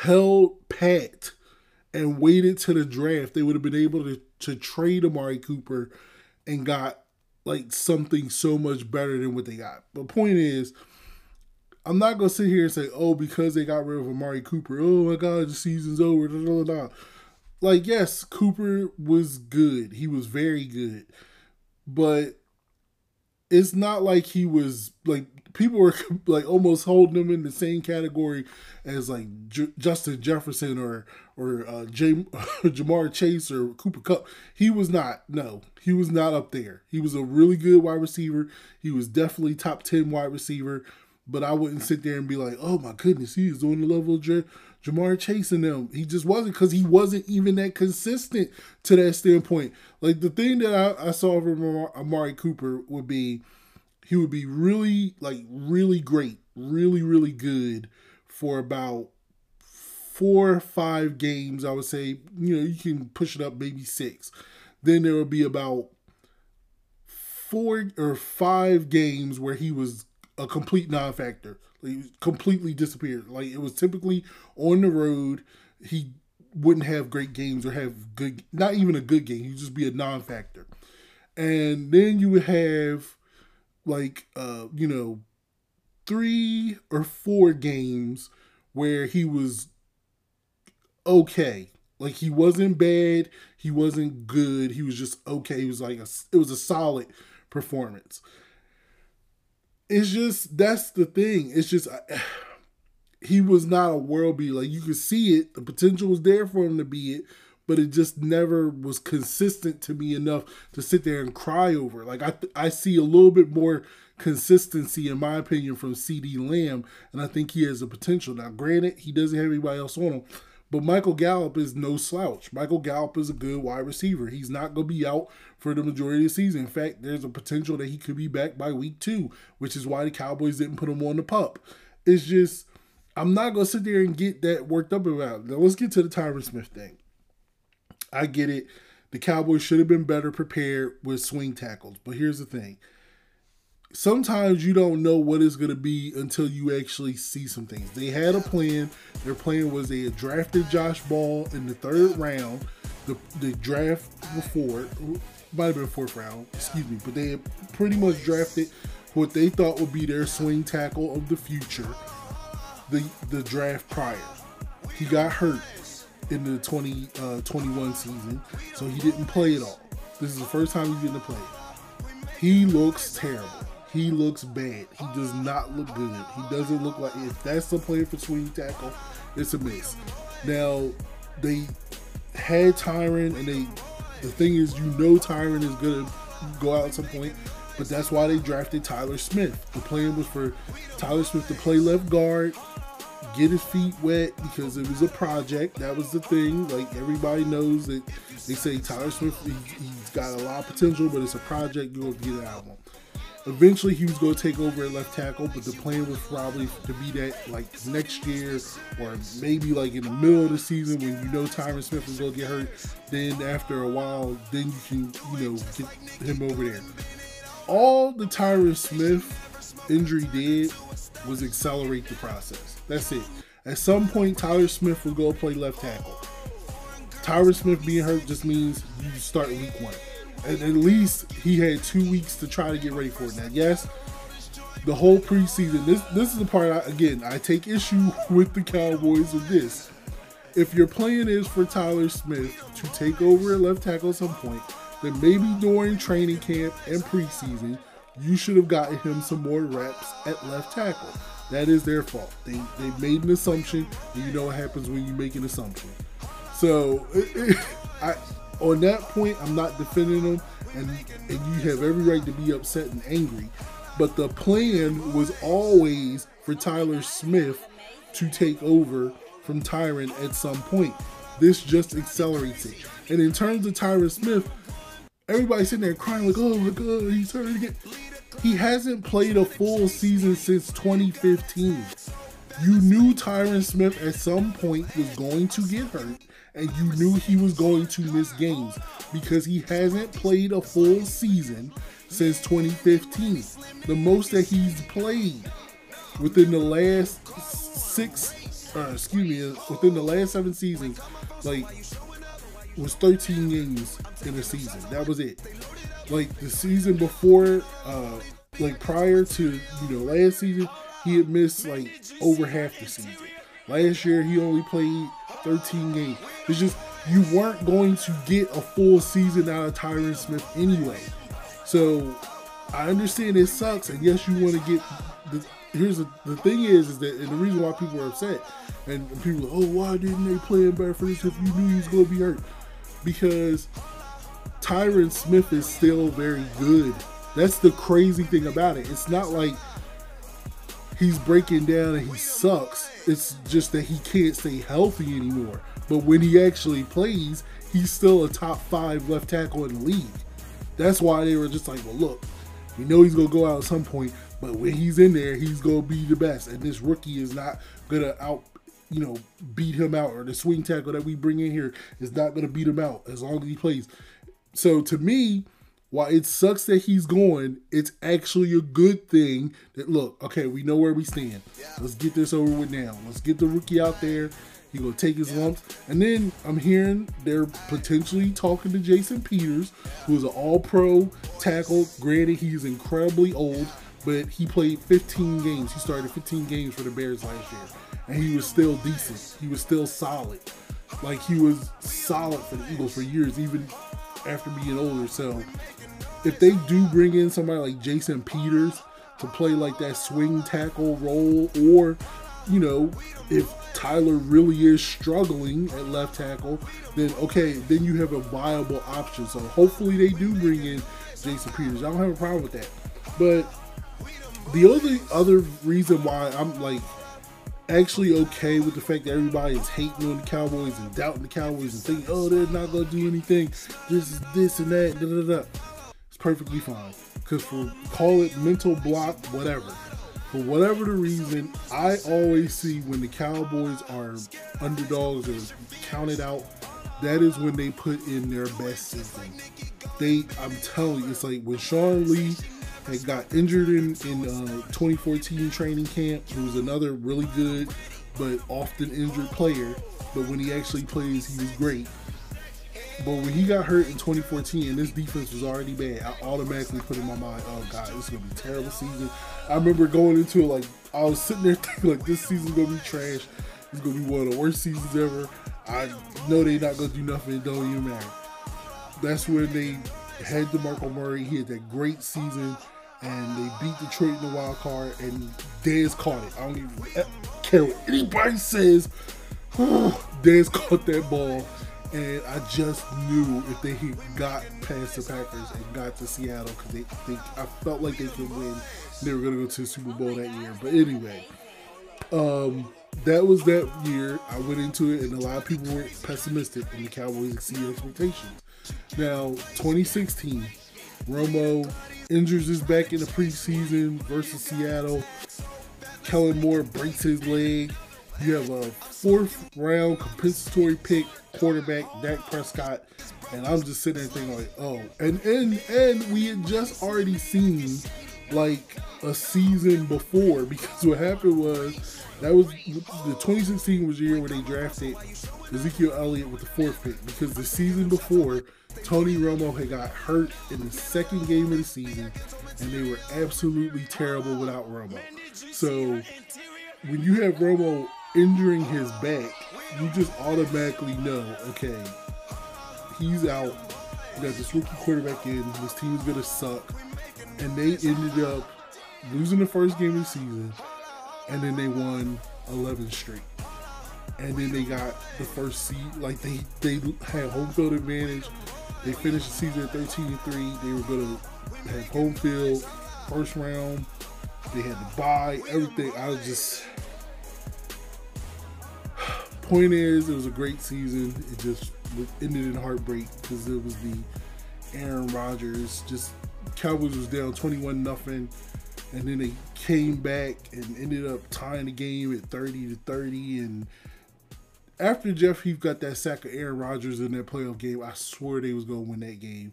held pat and waited to the draft, they would have been able to, to trade Amari Cooper and got like something so much better than what they got. But point is, I'm not gonna sit here and say, oh, because they got rid of Amari Cooper, oh my god, the season's over. Like, yes, Cooper was good. He was very good. But it's not like he was like people were like almost holding him in the same category as like J- Justin Jefferson or or uh, J- Ja'Marr Chase or Cooper Kupp. He was not. No, he was not up there. He was a really good wide receiver. He was definitely top ten wide receiver but I wouldn't sit there and be like, oh my goodness, he is on the level of J- Ja'Marr Chase and them. He just wasn't because he wasn't even that consistent to that standpoint. Like the thing that I, I saw from Amari Cooper would be he would be really, like, really great, really, really good for about four five games. I would say, you know, you can push it up maybe six. Then there would be about four or five games where he was a complete non-factor. Like, completely disappeared. Like it was typically on the road. He wouldn't have great games or have good, not even a good game. He'd just be a non-factor. And then you would have like, uh, you know, three or four games where he was okay. Like he wasn't bad, he wasn't good, he was just okay. He was like a, it was a solid performance it's just that's the thing. It's just he was not a world beater. Like you could see it, the potential was there for him to be it, but it just never was consistent to me enough to sit there and cry over. Like I I see a little bit more consistency in my opinion from CeeDee Lamb and I think he has a potential. Now granted, he doesn't have anybody else on him, but Michael Gallup is no slouch. Michael Gallup is a good wide receiver. He's not going to be out for the majority of the season. In fact, there's a potential that he could be back by week 2, which is why the Cowboys didn't put him on the pup. It's just I'm not going to sit there and get that worked up about. It. Now let's get to the Tyron Smith thing. I get it. The Cowboys should have been better prepared with swing tackles. But here's the thing. Sometimes you don't know what it's going to be until you actually see some things. They had a plan. Their plan was they had drafted Josh Ball in the third round. The, the draft before, might have been fourth round, excuse me, but they had pretty much drafted what they thought would be their swing tackle of the future the, the draft prior. He got hurt in the 2021 uh, season, so he didn't play at all. This is the first time he's getting to play. He looks terrible. He looks bad. He does not look good. He doesn't look like if that's the plan for swing tackle, it's a miss. Now they had Tyron, and they the thing is, you know, Tyron is gonna go out at some point, but that's why they drafted Tyler Smith. The plan was for Tyler Smith to play left guard get his feet wet because it was a project. That was the thing. Like everybody knows that they say Tyler Smith, he, has got a lot of potential, but it's a project. You have to get out of him. Eventually, he was going to take over at left tackle, but the plan was probably to be that like next year or maybe like in the middle of the season when you know Tyron Smith is going to get hurt. Then after a while, then you can you know get him over there. All the Tyron Smith injury did was accelerate the process. That's it. At some point, Tyler Smith will go play left tackle. Tyron Smith being hurt just means you start week one. And at least he had two weeks to try to get ready for it. Now, yes, the whole preseason. This this is the part I, again I take issue with the Cowboys with this. If your plan is for Tyler Smith to take over at left tackle at some point, then maybe during training camp and preseason you should have gotten him some more reps at left tackle. That is their fault. They they made an assumption, and you know what happens when you make an assumption. So, I on that point, I'm not defending them, and and you have every right to be upset and angry. But the plan was always for Tyler Smith to take over from Tyron at some point. This just accelerates it. And in terms of Tyron Smith, everybody's sitting there crying like, "Oh my God, he's hurt again." He hasn't played a full season since 2015. You knew Tyron Smith at some point was going to get hurt, and you knew he was going to miss games because he hasn't played a full season since 2015. The most that he's played within the last six, uh, excuse me, within the last seven seasons, like was 13 games in a season. That was it like the season before, uh, like prior to you know last season, he had missed like over half the season. Last year he only played 13 games. It's just you weren't going to get a full season out of Tyron Smith anyway. So I understand it sucks, and yes, you want to get the. Here's the, the thing is, is that and the reason why people are upset, and people are, oh, why didn't they play him better for this if you knew he was going to be hurt? Because Tyron Smith is still very good. That's the crazy thing about it. It's not like he's breaking down and he sucks. It's just that he can't stay healthy anymore. But when he actually plays, he's still a top five left tackle in the league. That's why they were just like, well, look, we know he's going to go out at some point, but when he's in there, he's going to be the best. And this rookie is not going to out, you know, beat him out. Or the swing tackle that we bring in here is not going to beat him out as long as he plays. So to me, while it sucks that he's going, it's actually a good thing that look, okay, we know where we stand. Let's get this over with now. Let's get the rookie out there. He gonna take his lumps. And then I'm hearing they're potentially talking to Jason Peters, who's an all-pro tackle. Granted, he's incredibly old, but he played 15 games. He started 15 games for the Bears last year. And he was still decent. He was still solid. Like he was solid for the Eagles for years, even after being older. So if they do bring in somebody like Jason Peters to play like that swing tackle role, or you know, if Tyler really is struggling at left tackle, then okay, then you have a viable option. So hopefully they do bring in Jason Peters. I don't have a problem with that. But the only other reason why I'm like actually okay with the fact that everybody is hating on the Cowboys and doubting the Cowboys and thinking, oh, they're not gonna do anything. This is this and that. Da, da, da. Perfectly fine. Cause for call it mental block, whatever. For whatever the reason, I always see when the Cowboys are underdogs or counted out, that is when they put in their best season. They, I'm telling you, it's like when Sean Lee had got injured in in uh, 2014 training camp. He was another really good but often injured player. But when he actually plays, he was great. But when he got hurt in 2014 and this defense was already bad, I automatically put in my mind, oh god, this is gonna be a terrible season. I remember going into it like I was sitting there thinking like this season's gonna be trash. It's gonna be one of the worst seasons ever. I know they're not gonna do nothing. Don't even matter. That's when they had DeMarco Murray. He had that great season and they beat Detroit in the wild card, and Dez caught it. I don't even care what anybody says. Dez caught that ball, and I just knew if they got past the Packers and got to Seattle, because they, they, I felt like they could win. They were gonna go to the Super Bowl that year. But anyway, um, that was that year. I went into it, and a lot of people were pessimistic, and the Cowboys exceeded expectations. Now, 2016, Romo injures his back in the preseason versus Seattle. Kellen Moore breaks his leg. You have a fourth round compensatory pick quarterback, Dak Prescott. And I'm just sitting there thinking like, oh, and and and we had just already seen like a season before because what happened was that was the 2016 was the year where they drafted Ezekiel Elliott with the fourth pick because the season before Tony Romo had got hurt in the second game of the season, and they were absolutely terrible without Romo. So when you have Romo injuring his back, you just automatically know, okay, he's out. You got this rookie quarterback in. This team's gonna suck, and they ended up losing the first game of the season, and then they won 11 straight and then they got the first seed. Like they they had home field advantage. They finished the season at 13 and 3. They were to have home field, first round. They had to buy everything. I was just. Point is, it was a great season. It just ended in heartbreak because it was the Aaron Rodgers. Just Cowboys was down 21 nothing, and then they came back and ended up tying the game at 30 to 30 and after Jeff Heath got that sack of Aaron Rodgers in that playoff game, I swear they was gonna win that game.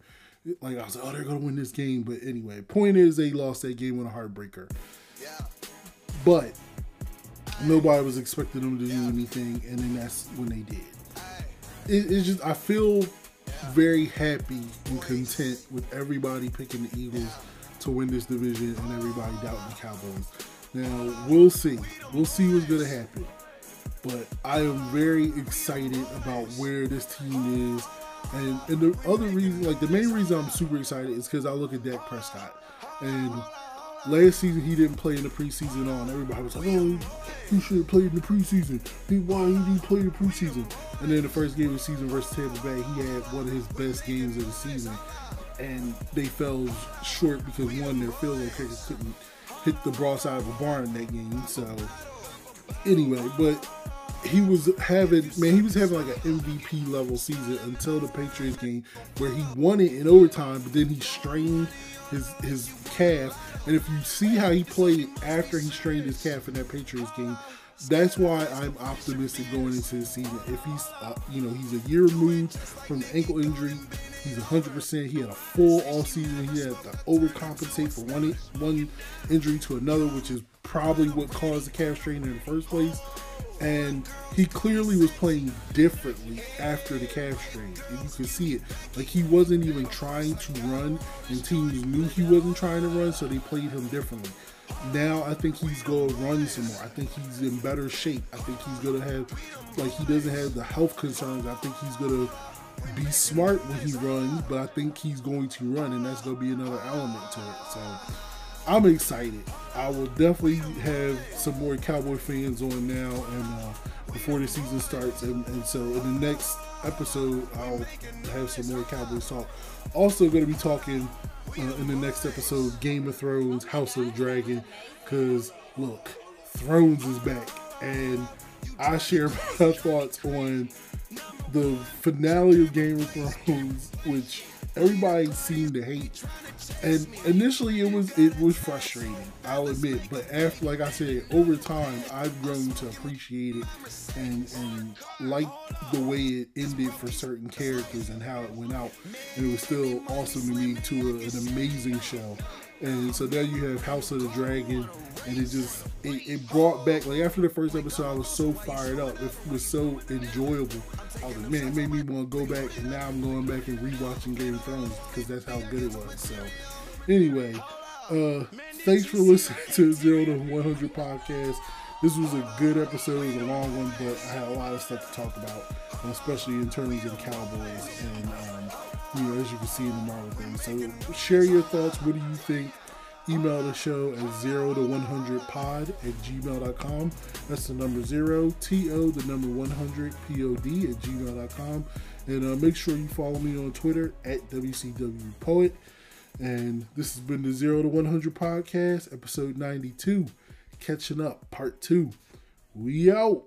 Like I was like, oh, they're gonna win this game. But anyway, point is they lost that game with a heartbreaker. Yeah. But nobody was expecting them to do anything, and then that's when they did. It, it's just I feel very happy and content with everybody picking the Eagles to win this division and everybody doubting the Cowboys. Now we'll see. We'll see what's gonna happen but I am very excited about where this team is. And, and the other reason, like the main reason I'm super excited is because I look at Dak Prescott. And last season he didn't play in the preseason on. Everybody was like, oh, he should have played in the preseason. He, why he didn't play in the preseason? And then the first game of the season versus Tampa Bay, he had one of his best games of the season. And they fell short because one, their field goal kicker couldn't hit the broadside of a barn in that game. So anyway, but he was having man, he was having like an MVP level season until the Patriots game where he won it in overtime, but then he strained his his calf. And if you see how he played after he strained his calf in that Patriots game, that's why I'm optimistic going into the season. If he's, uh, you know, he's a year removed from the ankle injury, he's 100%. He had a full all season. He had to overcompensate for one one injury to another, which is probably what caused the calf strain in the first place. And he clearly was playing differently after the calf strain. You could see it. Like he wasn't even trying to run, and teams knew he wasn't trying to run, so they played him differently. Now I think he's going to run some more. I think he's in better shape. I think he's going to have, like, he doesn't have the health concerns. I think he's going to be smart when he runs, but I think he's going to run, and that's going to be another element to it. So I'm excited. I will definitely have some more Cowboy fans on now and uh, before the season starts. And, and, so in the next episode, I'll have some more Cowboy talk. Also, going to be talking uh, in the next episode Game of Thrones, House of the Dragon. Because look, Thrones is back. And I share my thoughts on the finale of Game of Thrones, which everybody seemed to hate. And initially it was it was frustrating, I'll admit. But after like I said, over time I've grown to appreciate it and and like the way it ended for certain characters and how it went out. And it was still awesome to me to a, an amazing show. And so now you have House of the Dragon, and it just it, it, brought back like after the first episode, I was so fired up. It was so enjoyable. I was like, man, it made me want to go back, and now I'm going back and rewatching Game of Thrones because that's how good it was. So anyway, uh, thanks for listening to Zero to 100 podcast. This was a good episode. It was a long one, but I had a lot of stuff to talk about, especially in terms of the Cowboys and. Um, you know, as you can see in the Marvel thing. So share your thoughts. What do you think? Email the show at 0 to 100 pod at gmail.com. That's the number 0, T-O, the number 100, P-O-D at gmail.com. And uh, make sure you follow me on Twitter at WCW Poet. And this has been the 0 to 100 podcast, episode 92. Catching up, part 2. We out.